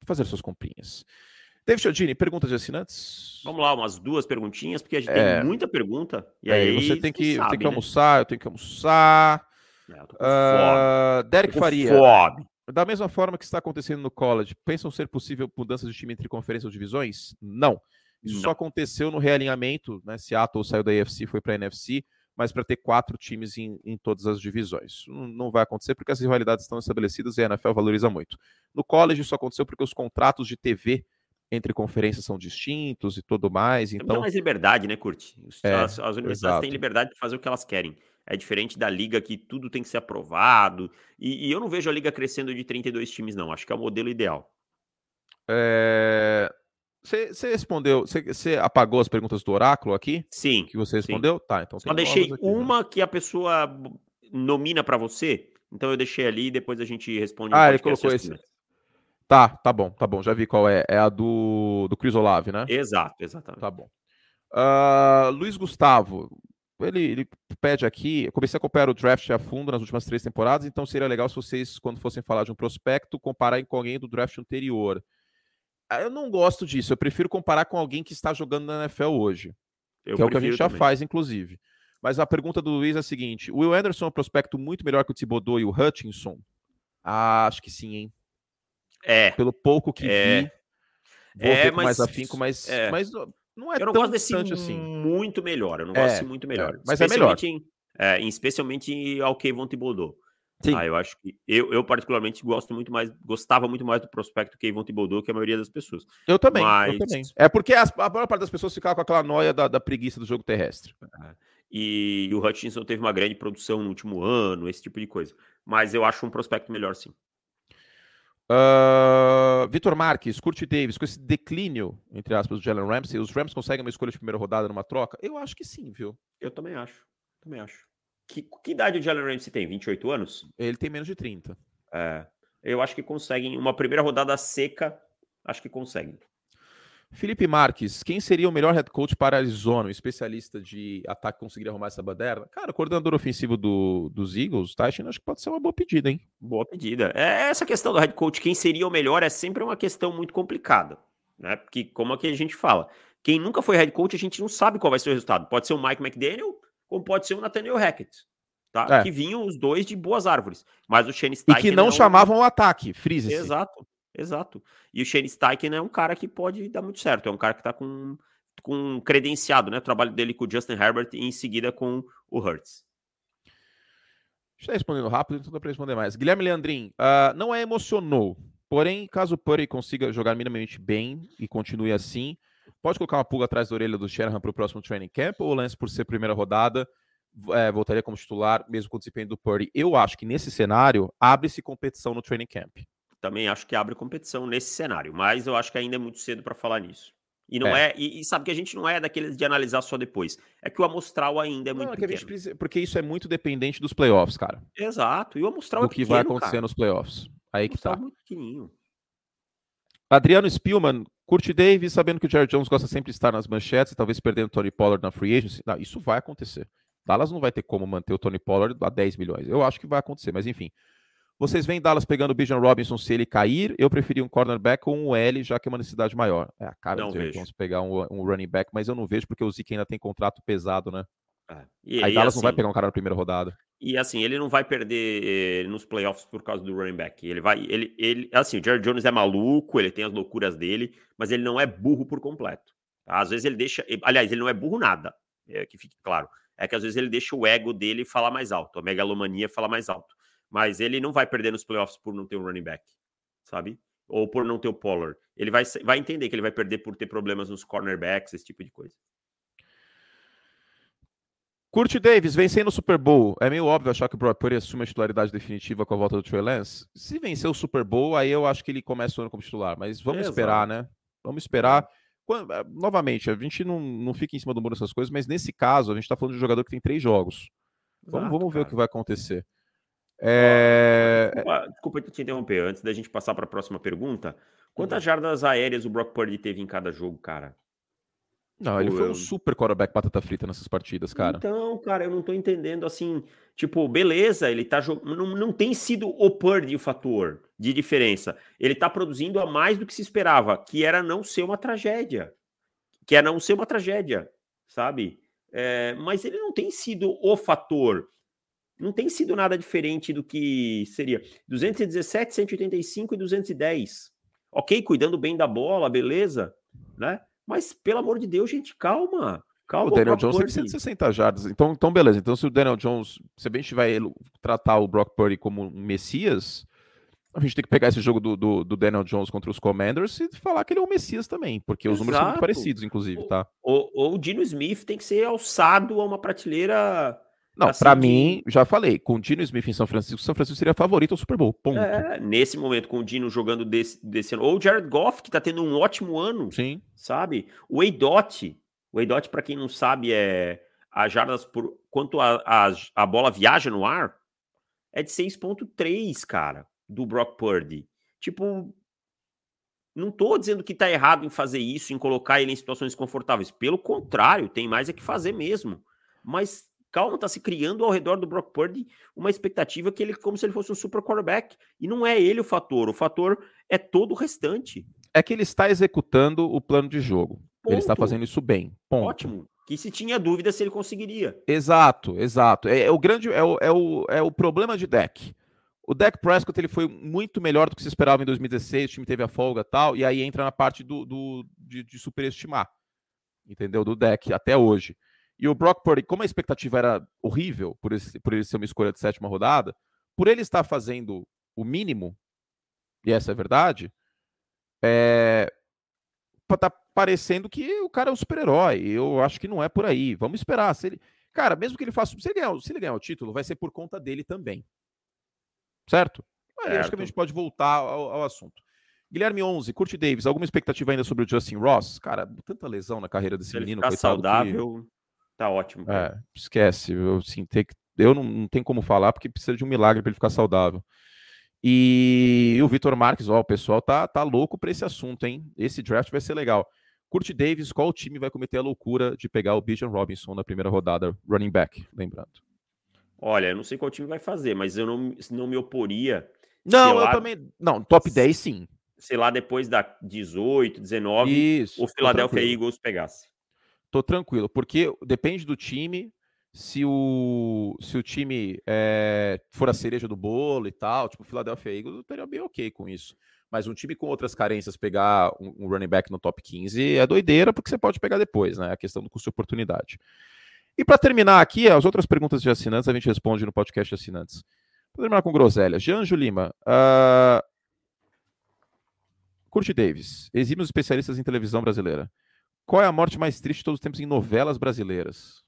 fazer suas comprinhas. David Chiodini, perguntas de assinantes? Vamos lá, umas duas perguntinhas, porque a gente é. tem muita pergunta. E é, aí você tem que, sabe, tem que né? almoçar, eu tenho que almoçar. É, uh, Derek Faria. Fome. Da mesma forma que está acontecendo no college, pensam ser possível mudanças de time entre conferências ou divisões? Não. Isso Não. só aconteceu no realinhamento, né? Seattle saiu da AFC foi para a NFC, mas para ter quatro times em, em todas as divisões. Não, não, vai acontecer porque as rivalidades estão estabelecidas e a NFL valoriza muito. No college isso aconteceu porque os contratos de TV entre conferências são distintos e tudo mais. Então, Tem mais liberdade, né, Curti? É, as, as, universidades exato. têm liberdade de fazer o que elas querem. É diferente da liga que tudo tem que ser aprovado. E, e eu não vejo a liga crescendo de 32 times, não. Acho que é o modelo ideal. É... Você respondeu, você apagou as perguntas do oráculo aqui? Sim. Que você respondeu? Sim. Tá, então. Só deixei aqui, né? uma né? que a pessoa nomina para você. Então eu deixei ali e depois a gente responde. Ah, ele colocou esse. Tá, tá bom, tá bom. Já vi qual é. É a do, do Chris Olave, né? Exato, exatamente. Tá bom. Uh, Luiz Gustavo, ele, ele, pede aqui. Eu comecei a acompanhar o draft a fundo nas últimas três temporadas, então seria legal se vocês, quando fossem falar de um prospecto, compararem com alguém do draft anterior. Ah, eu não gosto disso, eu prefiro comparar com alguém que está jogando na NFL hoje. Eu que é o que a gente já também. faz, inclusive. Mas a pergunta do Luiz é a seguinte: o Will Anderson é um prospecto muito melhor que o Thibodeau e o Hutchinson? Ah, acho que sim, hein? É. Pelo pouco que é. vi. Vou é, ver mas, mais afinco, mas, é. mas não é Eu não tão gosto desse assim. muito melhor. Eu não gosto é, muito melhor. É, mas é melhor. Em, é, especialmente ao Kevon Thibodeau. Sim. Ah, eu acho que eu, eu particularmente gosto muito mais, gostava muito mais do prospecto Kevon Thibodeau que a maioria das pessoas. Eu também, Mas... eu também. É porque as, a maior parte das pessoas ficava com aquela noia da, da preguiça do jogo terrestre. É. E, e, o Hutchinson teve uma grande produção no último ano, esse tipo de coisa. Mas eu acho um prospecto melhor, sim. Uh, Vitor Marques, Curti Davis, com esse declínio, entre aspas, do Jalen Ramsey, os Rams conseguem uma escolha de primeira rodada numa troca? Eu acho que sim, viu? Eu também acho. Também acho. Que, que idade o Jalen Ramsey tem? 28 anos? Ele tem menos de 30. É. Eu acho que conseguem. Uma primeira rodada seca, acho que conseguem. Felipe Marques, quem seria o melhor head coach para Arizona? Um especialista de ataque conseguiria arrumar essa baderna? Cara, o coordenador ofensivo do, dos Eagles, Tyson, acho que pode ser uma boa pedida, hein? Boa pedida. É, essa questão do head coach, quem seria o melhor, é sempre uma questão muito complicada, né? Porque, como aqui a gente fala, quem nunca foi head coach, a gente não sabe qual vai ser o resultado. Pode ser o Mike McDaniel, como pode ser o Nathaniel Hackett. Tá? É. Que vinham os dois de boas árvores. Mas o Shane Steichen... E que não, não... chamavam o ataque, freeze Exato. Exato. E o Shane Steichen é um cara que pode dar muito certo. É um cara que está com, com credenciado, né? O trabalho dele com o Justin Herbert e em seguida com o Hurts. Está respondendo rápido, então dá para responder mais. Guilherme Leandrin, uh, não é emocionou. Porém, caso o Purdy consiga jogar minimamente bem e continue assim, pode colocar uma pulga atrás da orelha do Shanahan para o próximo training camp ou o Lance, por ser primeira rodada, é, voltaria como titular, mesmo com o desempenho do Purdy? Eu acho que nesse cenário abre-se competição no training camp também acho que abre competição nesse cenário, mas eu acho que ainda é muito cedo para falar nisso. E não é, é e, e, sabe que a gente não é daqueles de analisar só depois. É que o amostral ainda é muito não, é pequeno. Precisa, porque isso é muito dependente dos playoffs, cara. Exato. E o amostral do é pequeno, que vai acontecer cara. nos playoffs. Aí que tá. É muito pequenininho. Adriano Spielman, curte Davis, sabendo que o Jared Jones gosta sempre de estar nas manchetes, talvez perdendo o Tony Pollard na free agency. Não, isso vai acontecer. Dallas não vai ter como manter o Tony Pollard a 10 milhões. Eu acho que vai acontecer, mas enfim. Vocês veem Dallas pegando o Bijan Robinson se ele cair? Eu preferia um cornerback ou um L, já que é uma necessidade maior. É a cara não de vamos pegar um, um, running back, mas eu não vejo porque o Zeke ainda tem contrato pesado, né? É. E, Aí e Dallas assim, não vai assim pegar um cara na primeira rodada. E assim, ele não vai perder eh, nos playoffs por causa do running back. Ele vai. Ele, ele, assim, o Jared Jones é maluco, ele tem as loucuras dele, mas ele não é burro por completo. Tá? Às vezes ele deixa. Aliás, ele não é burro nada. É, que fique claro. É que às vezes ele deixa o ego dele falar mais alto, a megalomania falar mais alto. Mas ele não vai perder nos playoffs por não ter um running back, sabe? Ou por não ter o Pollard. Ele vai, vai entender que ele vai perder por ter problemas nos cornerbacks, esse tipo de coisa. Curte Davis, vencendo o Super Bowl. É meio óbvio achar que o Brock Purdy assume a titularidade definitiva com a volta do Trey Lance. Se vencer o Super Bowl, aí eu acho que ele começa o ano como titular. Mas vamos Exato. esperar, né? Vamos esperar. Quando, eh, novamente, a gente não, não fica em cima do muro dessas coisas, mas nesse caso, a gente está falando de um jogador que tem três jogos. Exato, vamos, vamos ver o que vai acontecer. É... Desculpa, desculpa te interromper. Antes da gente passar para a próxima pergunta, quantas uhum. jardas aéreas o Brock Purdy teve em cada jogo, cara? Não, ele foi um super quarterback batata frita nessas partidas, cara. Então, cara, eu não tô entendendo assim. Tipo, beleza, ele tá jogando. Não, não tem sido o Purdy o fator de diferença. Ele tá produzindo a mais do que se esperava, que era não ser uma tragédia. Que era não ser uma tragédia, sabe? É, mas ele não tem sido o fator. Não tem sido nada diferente do que seria 217, 185 e 210. Ok, cuidando bem da bola, beleza, né? Mas, pelo amor de Deus, gente, calma. Calma, o Daniel Jones teve 160 jardas. Então, então, beleza. Então, se o Daniel Jones, se a gente vai tratar o Brock Purdy como um Messias, a gente tem que pegar esse jogo do, do, do, Daniel Jones contra os Commanders e falar que ele é um Messias também, porque Exato. os números são muito parecidos, inclusive, tá? Ou o Dino Smith tem que ser alçado a uma prateleira não, assim, para mim, já falei, com o Dino Smith em São Francisco, São Francisco seria favorito ao Super Bowl. Ponto. É, nesse momento, com o Dino jogando desse, desse ano, ou o Jared Goff, que tá tendo um ótimo ano. Sim. Sabe? O Eidot, o Eidot, para quem não sabe, é as jardas por quanto a, a, a bola viaja no ar, é de 6,3, cara, do Brock Purdy. Tipo, não tô dizendo que tá errado em fazer isso, em colocar ele em situações confortáveis. Pelo contrário, tem mais é que fazer mesmo. Mas calma, tá se criando ao redor do Brock Purdy uma expectativa que ele como se ele fosse um super quarterback. E não é ele o fator, o fator é todo o restante. É que ele está executando o plano de jogo. Ponto. Ele está fazendo isso bem. Ponto. Ótimo. Que se tinha dúvida se ele conseguiria. Exato, exato. É, é o grande é o, é, o, é o problema de deck. O Dak Prescott ele foi muito melhor do que se esperava em 2016, o time teve a folga tal, e aí entra na parte do, do de, de superestimar, entendeu? Do deck até hoje. E o Brock Purdy, como a expectativa era horrível por, esse, por ele ser uma escolha de sétima rodada, por ele estar fazendo o mínimo, e essa é a verdade, é, tá parecendo que o cara é um super-herói. Eu acho que não é por aí. Vamos esperar. Se ele, cara, mesmo que ele faça. Se ele, ganhar, se ele ganhar o título, vai ser por conta dele também. Certo? Aí certo. acho que a gente pode voltar ao, ao assunto. Guilherme 11, Curti Davis, alguma expectativa ainda sobre o Justin Ross? Cara, tanta lesão na carreira desse se menino. Ele ficar saudável. Tá ótimo. É, esquece. Eu, assim, tem, eu não, não tenho como falar porque precisa de um milagre para ele ficar saudável. E, e o Vitor Marques, ó, o pessoal tá, tá louco para esse assunto, hein? Esse draft vai ser legal. Curte Davis, qual time vai cometer a loucura de pegar o Bijan Robinson na primeira rodada, running back, lembrando? Olha, eu não sei qual time vai fazer, mas eu não, não me oporia. Não, eu lá, também. Não, top 10 sim. Sei lá, depois da 18, 19, Isso, o Philadelphia Eagles pegasse. Tô tranquilo, porque depende do time. Se o, se o time é, for a cereja do bolo e tal, tipo o Philadelphia Eagles, eu estaria bem ok com isso. Mas um time com outras carências pegar um, um, running back no top 15 é doideira, porque você pode pegar depois, né? A questão do custo de oportunidade. E para terminar aqui, as outras perguntas de assinantes a gente responde no podcast de assinantes. Para terminar com groselha. Janjo Lima. Uh... Curte Davis. Exímios especialistas em televisão brasileira. Qual é a morte mais triste de todos os tempos em novelas brasileiras?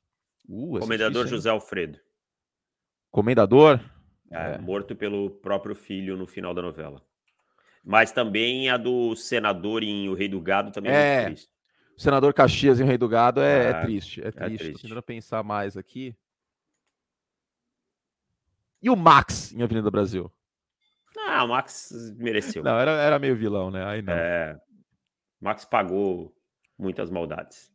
Uh, Comendador difícil, José Alfredo. Comendador? É, é. Morto pelo próprio filho no final da novela. Mas também a do senador em O Rei do Gado também é, é triste. O senador Caxias em O Rei do Gado é, é triste. É, é triste. triste. Tô tentando pensar mais aqui. E o Max em Avenida Brasil? Ah, o Max mereceu. Não, era, era meio vilão, né? Aí não. É. Max pagou muitas maldades.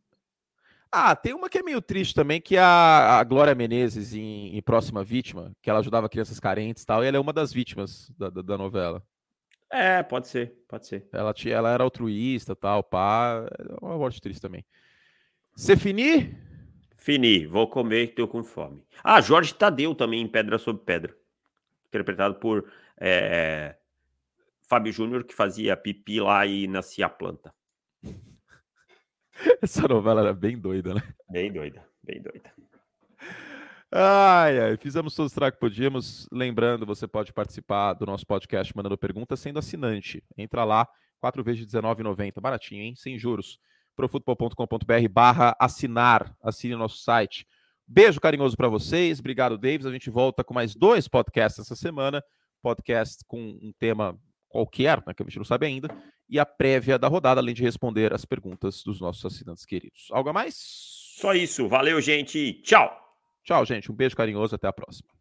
Ah, tem uma que é meio triste também, que é a, a Glória Menezes em, em, Próxima Vítima, que ela ajudava crianças carentes e tal, e ela é uma das vítimas da, da, da novela. É, pode ser, pode ser. Ela, tinha, ela era altruísta tal, pá. É uma morte triste também. Você finir? Fini, vou comer tô com fome. Ah, Jorge Tadeu também em Pedra sobre Pedra. Interpretado por é, Fábio Júnior, que fazia pipi lá e nascia a planta. Essa novela era bem doida, né? Bem doida, bem doida. Ai, ai, fizemos todos os que podíamos. Lembrando, você pode participar do nosso podcast mandando perguntas sendo assinante. Entra lá, 4 vezes de R$19,90. Baratinho, hein? Sem juros. profutbol.com.br barra assinar. Assine o nosso site. Beijo carinhoso para vocês. Obrigado, Davis. A gente volta com mais dois podcasts essa semana. Podcast com um tema qualquer, né, que a gente não sabe ainda e a prévia da rodada, além de responder as perguntas dos nossos assinantes queridos. Algo a mais? Só isso. Valeu, gente. Tchau. Tchau, gente. Um beijo carinhoso. Até a próxima.